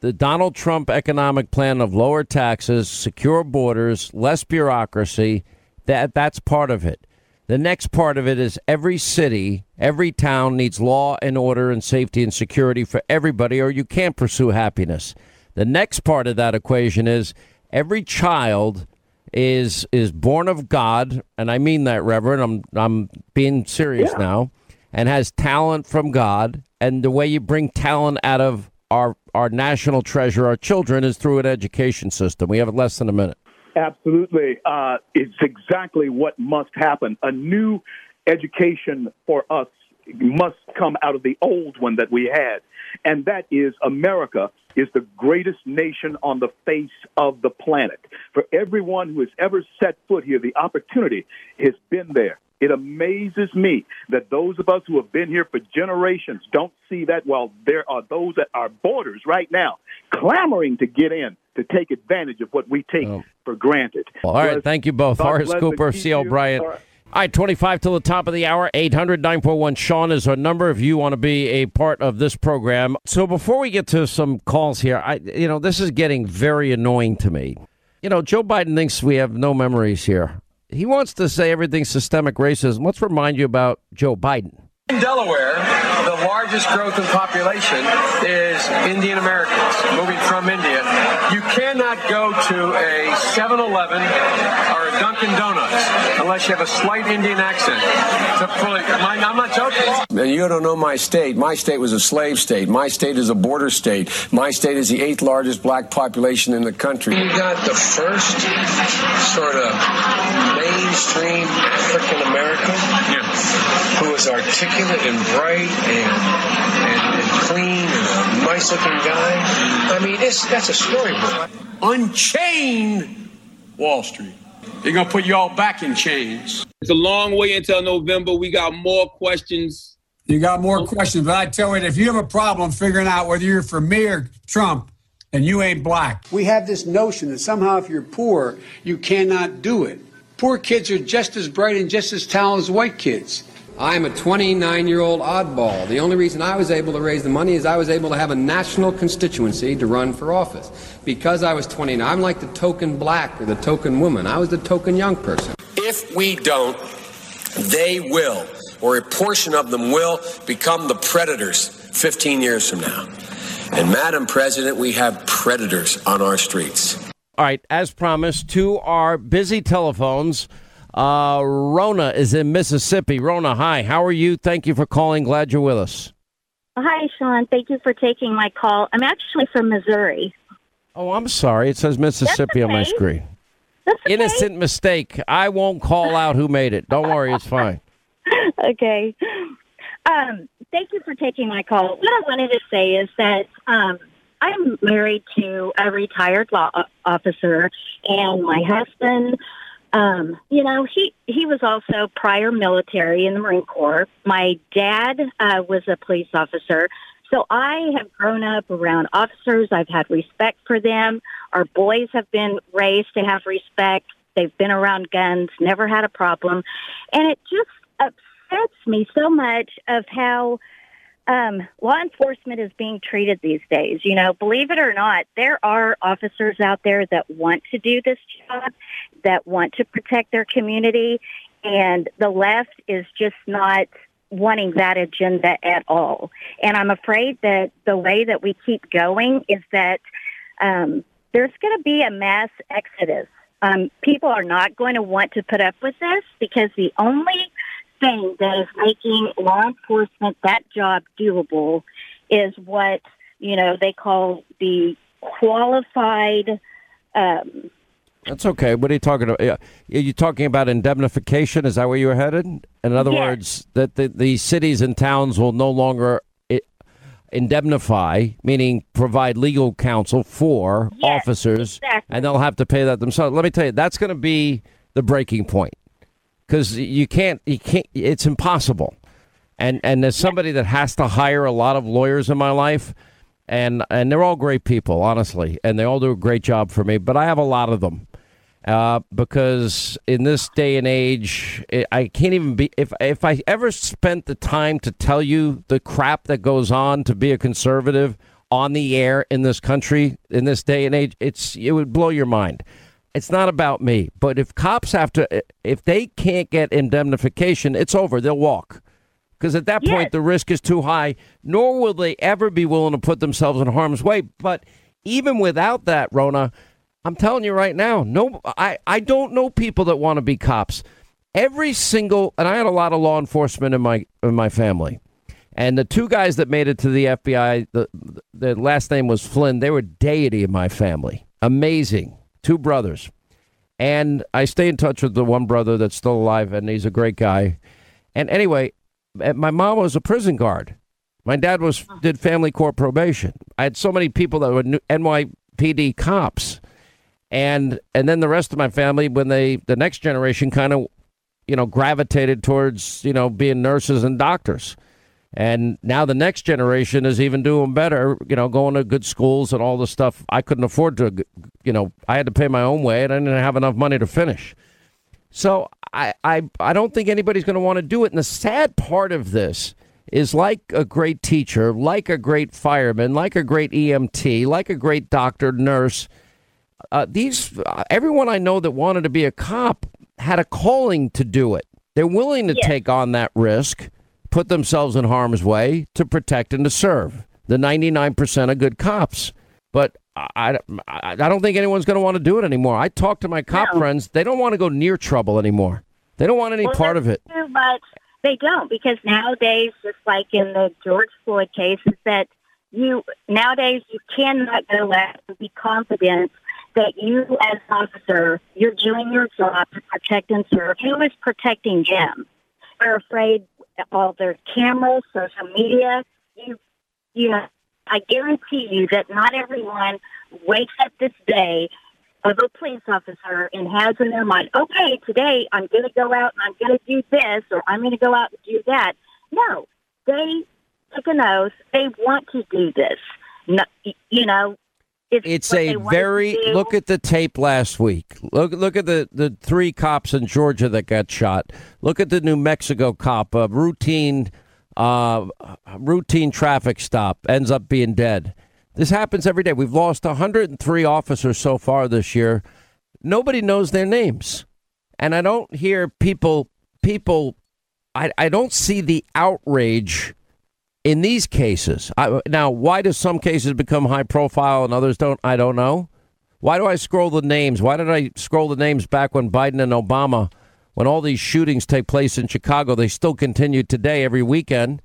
Speaker 1: The Donald Trump economic plan of lower taxes, secure borders, less bureaucracy, that that's part of it. The next part of it is every city, every town needs law and order and safety and security for everybody or you can't pursue happiness. The next part of that equation is every child is is born of God, and I mean that, Reverend. I'm I'm being serious
Speaker 12: Yeah.
Speaker 1: now, and has talent from God. And the way you bring talent out of our our national treasure, our children, is through an education system. We have less than a minute.
Speaker 11: Absolutely. Uh, it's exactly what must happen. A new education for us must come out of the old one that we had. And that is America is the greatest nation on the face of the planet. For everyone who has ever set foot here, the opportunity has been there. It amazes me that those of us who have been here for generations don't see that while there are those at our borders right now clamoring to get in to take advantage of what we take oh. for granted.
Speaker 1: All right, thank you both. Horace Cooper, C.L. Bryant.
Speaker 11: All right.
Speaker 1: All right, 25 till the top of the hour. 800 941 Sean is our number if you want to be a part of this program. So before we get to some calls here, I you know, this is getting very annoying to me. You know, Joe Biden thinks we have no memories here. He wants to say everything's systemic racism. Let's remind you about Joe Biden.
Speaker 2: In Delaware, the largest growth in population is Indian Americans moving from India. You cannot go to a 7 Eleven or Dunkin' Donuts unless you have a slight Indian accent. To fully, I'm I'm not joking.
Speaker 15: And you don't know my state. My state was a slave state. My state is a border state. My state is the eighth largest black population in the country.
Speaker 2: You got the first sort of mainstream African American who is articulate and bright and, and, and clean and a nice looking guy. I mean, it's, that's a storybook. Unchain Wall Street. They're going to put you all back in chains.
Speaker 16: It's a long way until November. We got more questions.
Speaker 17: You got more questions, but I tell you, if you have a problem figuring out whether you're for me or Trump, and you ain't black.
Speaker 18: We have this notion that somehow if you're poor, you cannot do it. Poor kids are just as bright and just as talented as white kids.
Speaker 19: I'm a 29 year old oddball. The only reason I was able to raise the money is I was able to have a national constituency to run for office. Because I was 29, I'm like the token black or the token woman. I was the token young person.
Speaker 2: If we don't, they will, or a portion of them will, become the predators 15 years from now. And, Madam President, we have predators on our streets.
Speaker 1: All right, as promised, to our busy telephones. Uh, Rona is in Mississippi. Rona, hi. How are you? Thank you for calling. Glad you're with us.
Speaker 20: Hi, Sean. Thank you for taking my call. I'm actually from Missouri.
Speaker 1: Oh, I'm sorry. It says Mississippi on my
Speaker 20: okay.
Speaker 1: screen. Innocent mistake. I won't call out who made it. Don't worry, it's fine.
Speaker 20: okay. Um, thank you for taking my call. What I wanted to say is that um, I'm married to a retired law officer, and my husband, um, you know, he he was also prior military in the Marine Corps. My dad uh, was a police officer. So I have grown up around officers. I've had respect for them. Our boys have been raised to have respect. They've been around guns, never had a problem. And it just upsets me so much of how um, law enforcement is being treated these days. You know, believe it or not, there are officers out there that want to do this job, that want to protect their community, and the left is just not wanting that agenda at all. And I'm afraid that the way that we keep going is that um, there's going to be a mass exodus. Um, people are not going to want to put up with this because the only thing that is making law enforcement that job doable is what you know they call the qualified. Um,
Speaker 1: That's okay. What are you talking about? Are you talking about indemnification? Is that where you were headed? In other
Speaker 20: Yes.
Speaker 1: words, that the, the cities and towns will no longer indemnify, meaning provide legal counsel for officers,
Speaker 20: exactly.
Speaker 1: and they'll have to pay that themselves. Let me tell you, that's going to be the breaking point because you can't, you can't. It's impossible. And and as somebody that has to hire a lot of lawyers in my life, and and they're all great people, honestly, and they all do a great job for me. But I have a lot of them uh, because in this day and age, it, I can't even be. If if I ever spent the time to tell you the crap that goes on to be a conservative on the air in this country in this day and age, it's it would blow your mind. It's not about me, but if cops have to, if they can't get indemnification, it's over. They'll walk because at that point the risk is too high. Nor will they ever be willing to put themselves in harm's way. But even without that, Rona, I'm telling you right now, no, I, I don't know people that want to be cops. Every single, and I had a lot of law enforcement in my in my family, and the two guys that made it to the FBI, the the last name was Flynn. They were deity in my family. Amazing, two brothers, and I stay in touch with the one brother that's still alive, and he's a great guy. And anyway, uh, my mom was a prison guard. My dad was did family court probation. I had so many people that were NYPD cops, and and then the rest of my family, when they the next generation kind of, you know, gravitated towards you know being nurses and doctors, and now the next generation is even doing better. You know, going to good schools and all the stuff I couldn't afford to. You know, I had to pay my own way, and I didn't have enough money to finish. So I, I, I don't think anybody's going to want to do it. And the sad part of this is like a great teacher, like a great fireman, like a great EMT, like a great doctor, nurse. Uh, these uh, everyone I know that wanted to be a cop had a calling to do it. They're willing to take on that risk, put themselves in harm's way to protect and to serve. The 99% of good cops. But I, I, I don't think anyone's going to want to do it anymore. I talk to my cop friends. They don't want to go near trouble anymore. They don't want any
Speaker 20: Well,
Speaker 1: part of it.
Speaker 20: but they don't because nowadays, just like in the George Floyd case, is that you nowadays you cannot go out and be confident that you, as an officer, you're doing your job to protect and serve. Who is protecting them? They're afraid all their cameras, social media. You, you know, I guarantee you that not everyone wakes up this day of a police officer and has in their mind, okay, today I'm going to go out and I'm going to do this or I'm going to go out and do that. No, they took an oath. They want to do this. No, you know, it's,
Speaker 1: It's a
Speaker 20: they want to
Speaker 1: very look at the tape last week. Look look at the, the three cops in Georgia that got shot. Look at the New Mexico cop, a routine uh, routine traffic stop ends up being dead. This happens every day. We've lost 103 officers so far this year. Nobody knows their names. And I don't hear people people I, I don't see the outrage in these cases. I, now, why do some cases become high profile and others don't? I don't know. Why do I scroll the names? Why did I scroll the names back when Biden and Obama, when all these shootings take place in Chicago, they still continue today every weekend?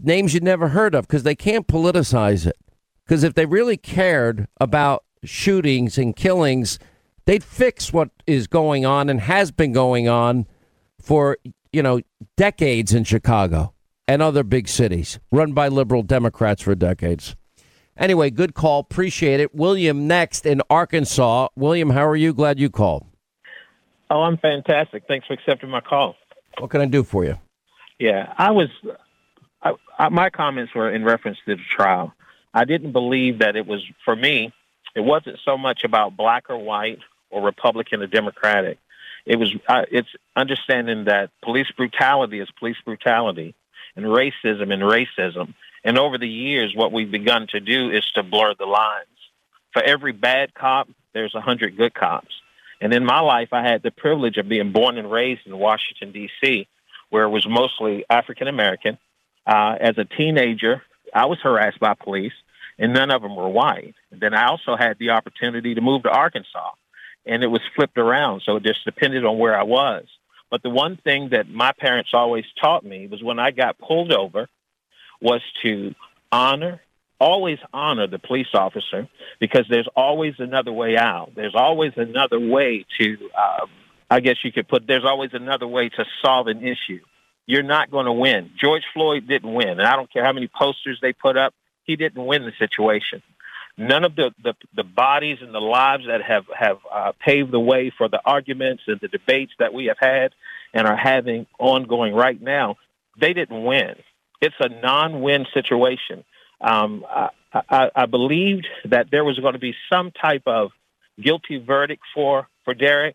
Speaker 1: Names you never heard of because they can't politicize it. Because if they really cared about shootings and killings, they'd fix what is going on and has been going on for, you know, decades in Chicago and other big cities run by liberal Democrats for decades. Anyway, good call. Appreciate it. William next in Arkansas. William, how are you? Glad you called.
Speaker 21: Oh, I'm fantastic. Thanks for accepting my call.
Speaker 1: What can I do for you?
Speaker 21: Yeah, I was. I, I, my comments were in reference to the trial. I didn't believe that it was for me. It wasn't so much about black or white or Republican or Democratic. It was. Uh, it's understanding that police brutality is police brutality, and racism and racism, And over the years, what we've begun to do is to blur the lines. For every bad cop, there's a hundred good cops. And in my life, I had the privilege of being born and raised in Washington, D.C., where it was mostly African American. Uh, as a teenager, I was harassed by police, and none of them were white. And then I also had the opportunity to move to Arkansas, and it was flipped around. So it just depended on where I was. But the one thing that my parents always taught me was when I got pulled over was to honor, always honor the police officer because there's always another way out. There's always another way to, um, I guess you could put, there's always another way to solve an issue. You're not going to win. George Floyd didn't win. And I don't care how many posters they put up. He didn't win the situation. None of the, the, the bodies and the lives that have, have uh, paved the way for the arguments and the debates that we have had and are having ongoing right now, they didn't win. It's a non-win situation. Um, I, I, I believed that there was going to be some type of guilty verdict for, for Derek.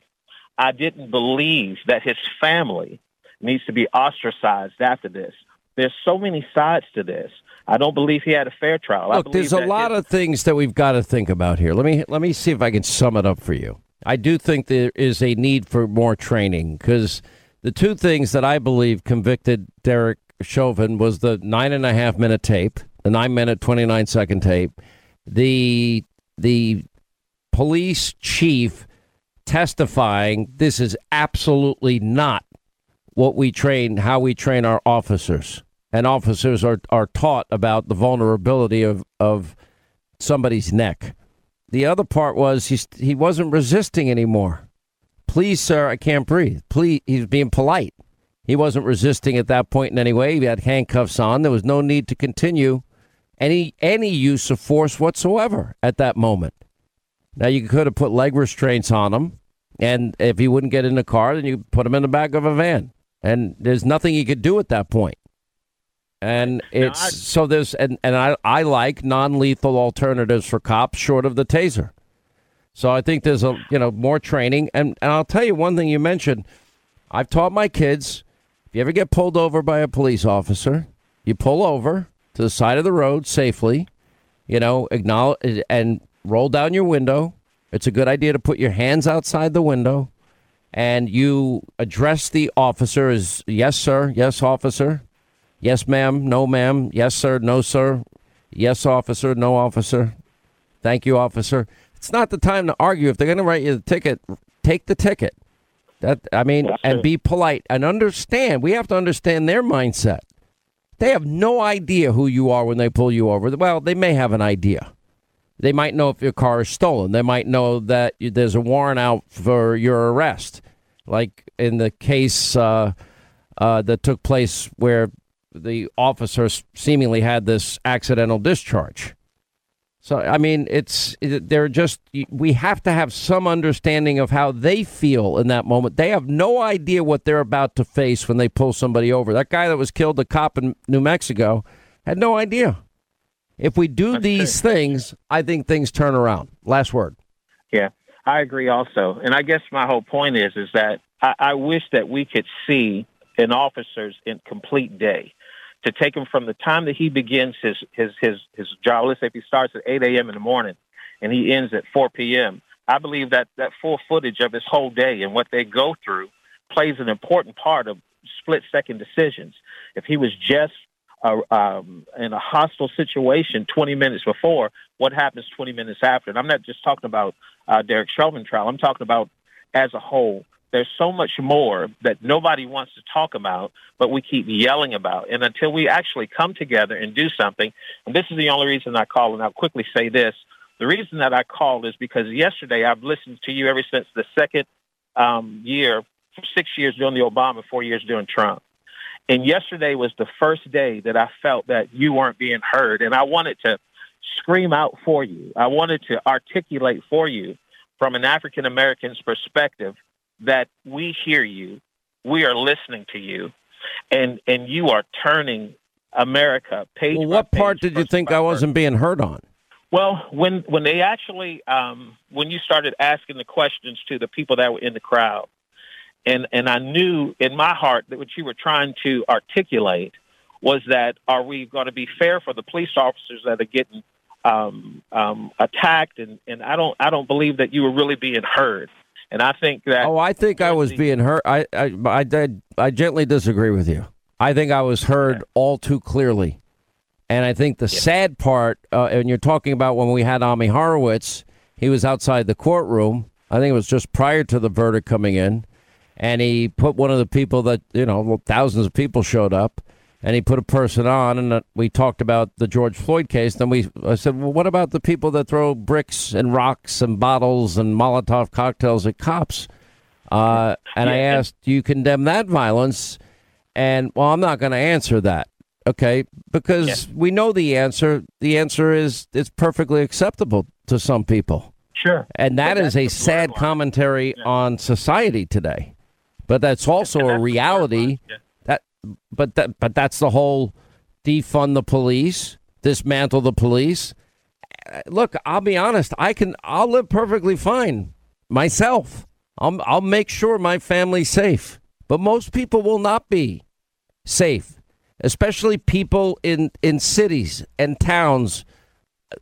Speaker 21: I didn't believe that his family needs to be ostracized after this. There's so many sides to this. I don't believe he had a fair trial.
Speaker 1: Look, there's a lot
Speaker 21: his-
Speaker 1: of things that we've got to think about here. Let me let me see if I can sum it up for you. I do think there is a need for more training because the two things that I believe convicted Derek Chauvin was the nine and a half minute tape, the nine minute twenty nine second tape, the the police chief testifying this is absolutely not what we train how we train our officers and officers are, are taught about the vulnerability of, of somebody's neck. The other part was he's, he wasn't resisting anymore. Please sir i can't breathe. Please he's being polite. He wasn't resisting at that point in any way. He had handcuffs on. There was no need to continue any any use of force whatsoever at that moment. Now you could have put leg restraints on him, and if he wouldn't get in the car, then you put him in the back of a van, and there's nothing you could do at that point. And it's so there's and and I I like non-lethal alternatives for cops short of the taser. So I think there's a you know more training, and and I'll tell you one thing you mentioned. I've taught my kids if you ever get pulled over by a police officer, you pull over to the side of the road safely, you know, acknowledge and roll down your window. It's a good idea to put your hands outside the window and you address the officer as yes, sir, yes, officer, yes, ma'am, no, ma'am, yes, sir, no, sir, yes, officer, no, officer, thank you, officer. It's not the time to argue. If they're going to write you the ticket, take the ticket. That I mean, and be polite and understand. We have to understand their mindset. They have no idea who you are when they pull you over. Well, they may have an idea. They might know if your car is stolen. They might know that there's a warrant out for your arrest, like in the case uh, uh, that took place where the officer seemingly had this accidental discharge. So I mean, it's they're just we have to have some understanding of how they feel in that moment. They have no idea what they're about to face when they pull somebody over. That guy that was killed, the cop in New Mexico, had no idea. If we do these things, I think things turn around. Last word.
Speaker 21: Yeah, I agree also. And I guess my whole point is is that I, I wish that we could see an officer's in complete day to take him from the time that he begins his his his his job. Let's say if he starts at eight a.m. in the morning and he ends at four p.m. I believe that that full footage of his whole day and what they go through plays an important part of split second decisions. If he was just uh, um, in a hostile situation 20 minutes before, what happens 20 minutes after? And I'm not just talking about uh, Derek Chauvin trial. I'm talking about as a whole. There's so much more that nobody wants to talk about, but we keep yelling about. And until we actually come together and do something, and this is the only reason I call, and I'll quickly say this. The reason that I called is because yesterday I've listened to you ever since the second um, year, six years during the Obama, four years during Trump. And yesterday was the first day that I felt that you weren't being heard. And I wanted to scream out for you. I wanted to articulate for you from an African American's perspective that we hear you, we are listening to you, and and you are turning America page
Speaker 1: Well, what
Speaker 21: page,
Speaker 1: part did you think I wasn't being heard on?
Speaker 21: Well, when when they actually um, when you started asking the questions to the people that were in the crowd, and and I knew in my heart that what you were trying to articulate was that are we going to be fair for the police officers that are getting um, um, attacked? And, and I don't I don't believe that you were really being heard. And I think that
Speaker 1: Oh, I think I was being heard. I I I, did, I gently disagree with you. I think I was heard all too clearly. And I think the sad part, uh, and you're talking about when we had Ami Horowitz, he was outside the courtroom. I think it was just prior to the verdict coming in. And he put one of the people that, you know, thousands of people showed up. And he put a person on, and uh, we talked about the George Floyd case. Then we, I said, well, what about the people that throw bricks and rocks and bottles and Molotov cocktails at cops? Uh, and I asked, do you condemn that violence? And well, I'm not going to answer that. Okay, because we know the answer. The answer is it's perfectly acceptable to some people.
Speaker 21: Sure.
Speaker 1: And that is a sad commentary on society today. But that's also a reality. That but that but that's the whole defund the police, dismantle the police. Uh, Look, I'll be honest, I can I'll live perfectly fine myself. I'll I'll make sure my family's safe. But most people will not be safe, especially people in in cities and towns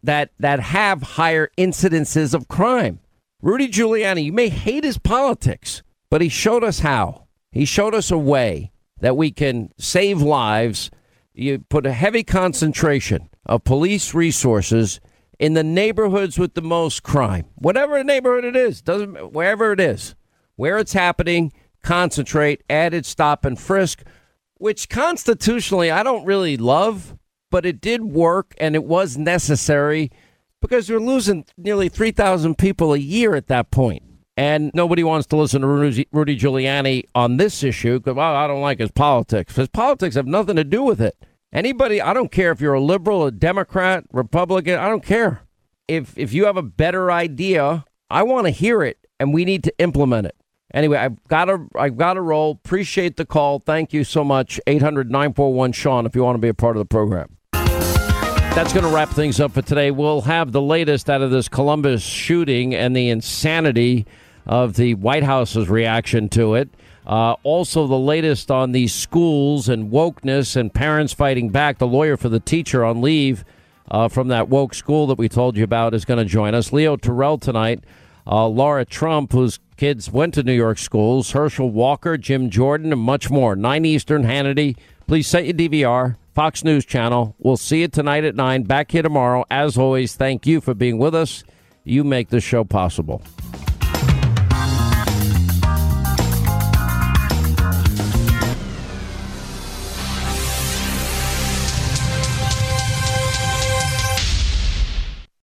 Speaker 1: that that have higher incidences of crime. Rudy Giuliani, you may hate his politics, but he showed us how. He showed us a way that we can save lives. You put a heavy concentration of police resources in the neighborhoods with the most crime. Whatever neighborhood it is, doesn't wherever it is, where it's happening, concentrate, added stop and frisk, which constitutionally I don't really love, but it did work and it was necessary because you're losing nearly 3,000 people a year at that point. And nobody wants to listen to Rudy, Giuliani on this issue because, well, I don't like his politics. His politics have nothing to do with it. Anybody, I don't care if you're a liberal, a Democrat, Republican, I don't care. If, if you have a better idea, I want to hear it and we need to implement it. Anyway, I've got to I've got to roll. Appreciate the call. Thank you so much. 800-941 Sean if you want to be a part of the program. That's going to wrap things up for today. We'll have the latest out of this Columbus shooting and the insanity of the White House's reaction to it. Uh, also, the latest on these schools and wokeness and parents fighting back. The lawyer for the teacher on leave uh, from that woke school that we told you about is going to join us. Leo Terrell tonight. Uh, Laura Trump, whose kids went to New York schools. Herschel Walker, Jim Jordan, and much more. 9 Eastern, Hannity. Please set your DVR. Fox News Channel. We'll see you tonight at 9. Back here tomorrow. As always, thank you for being with us. You make this show possible.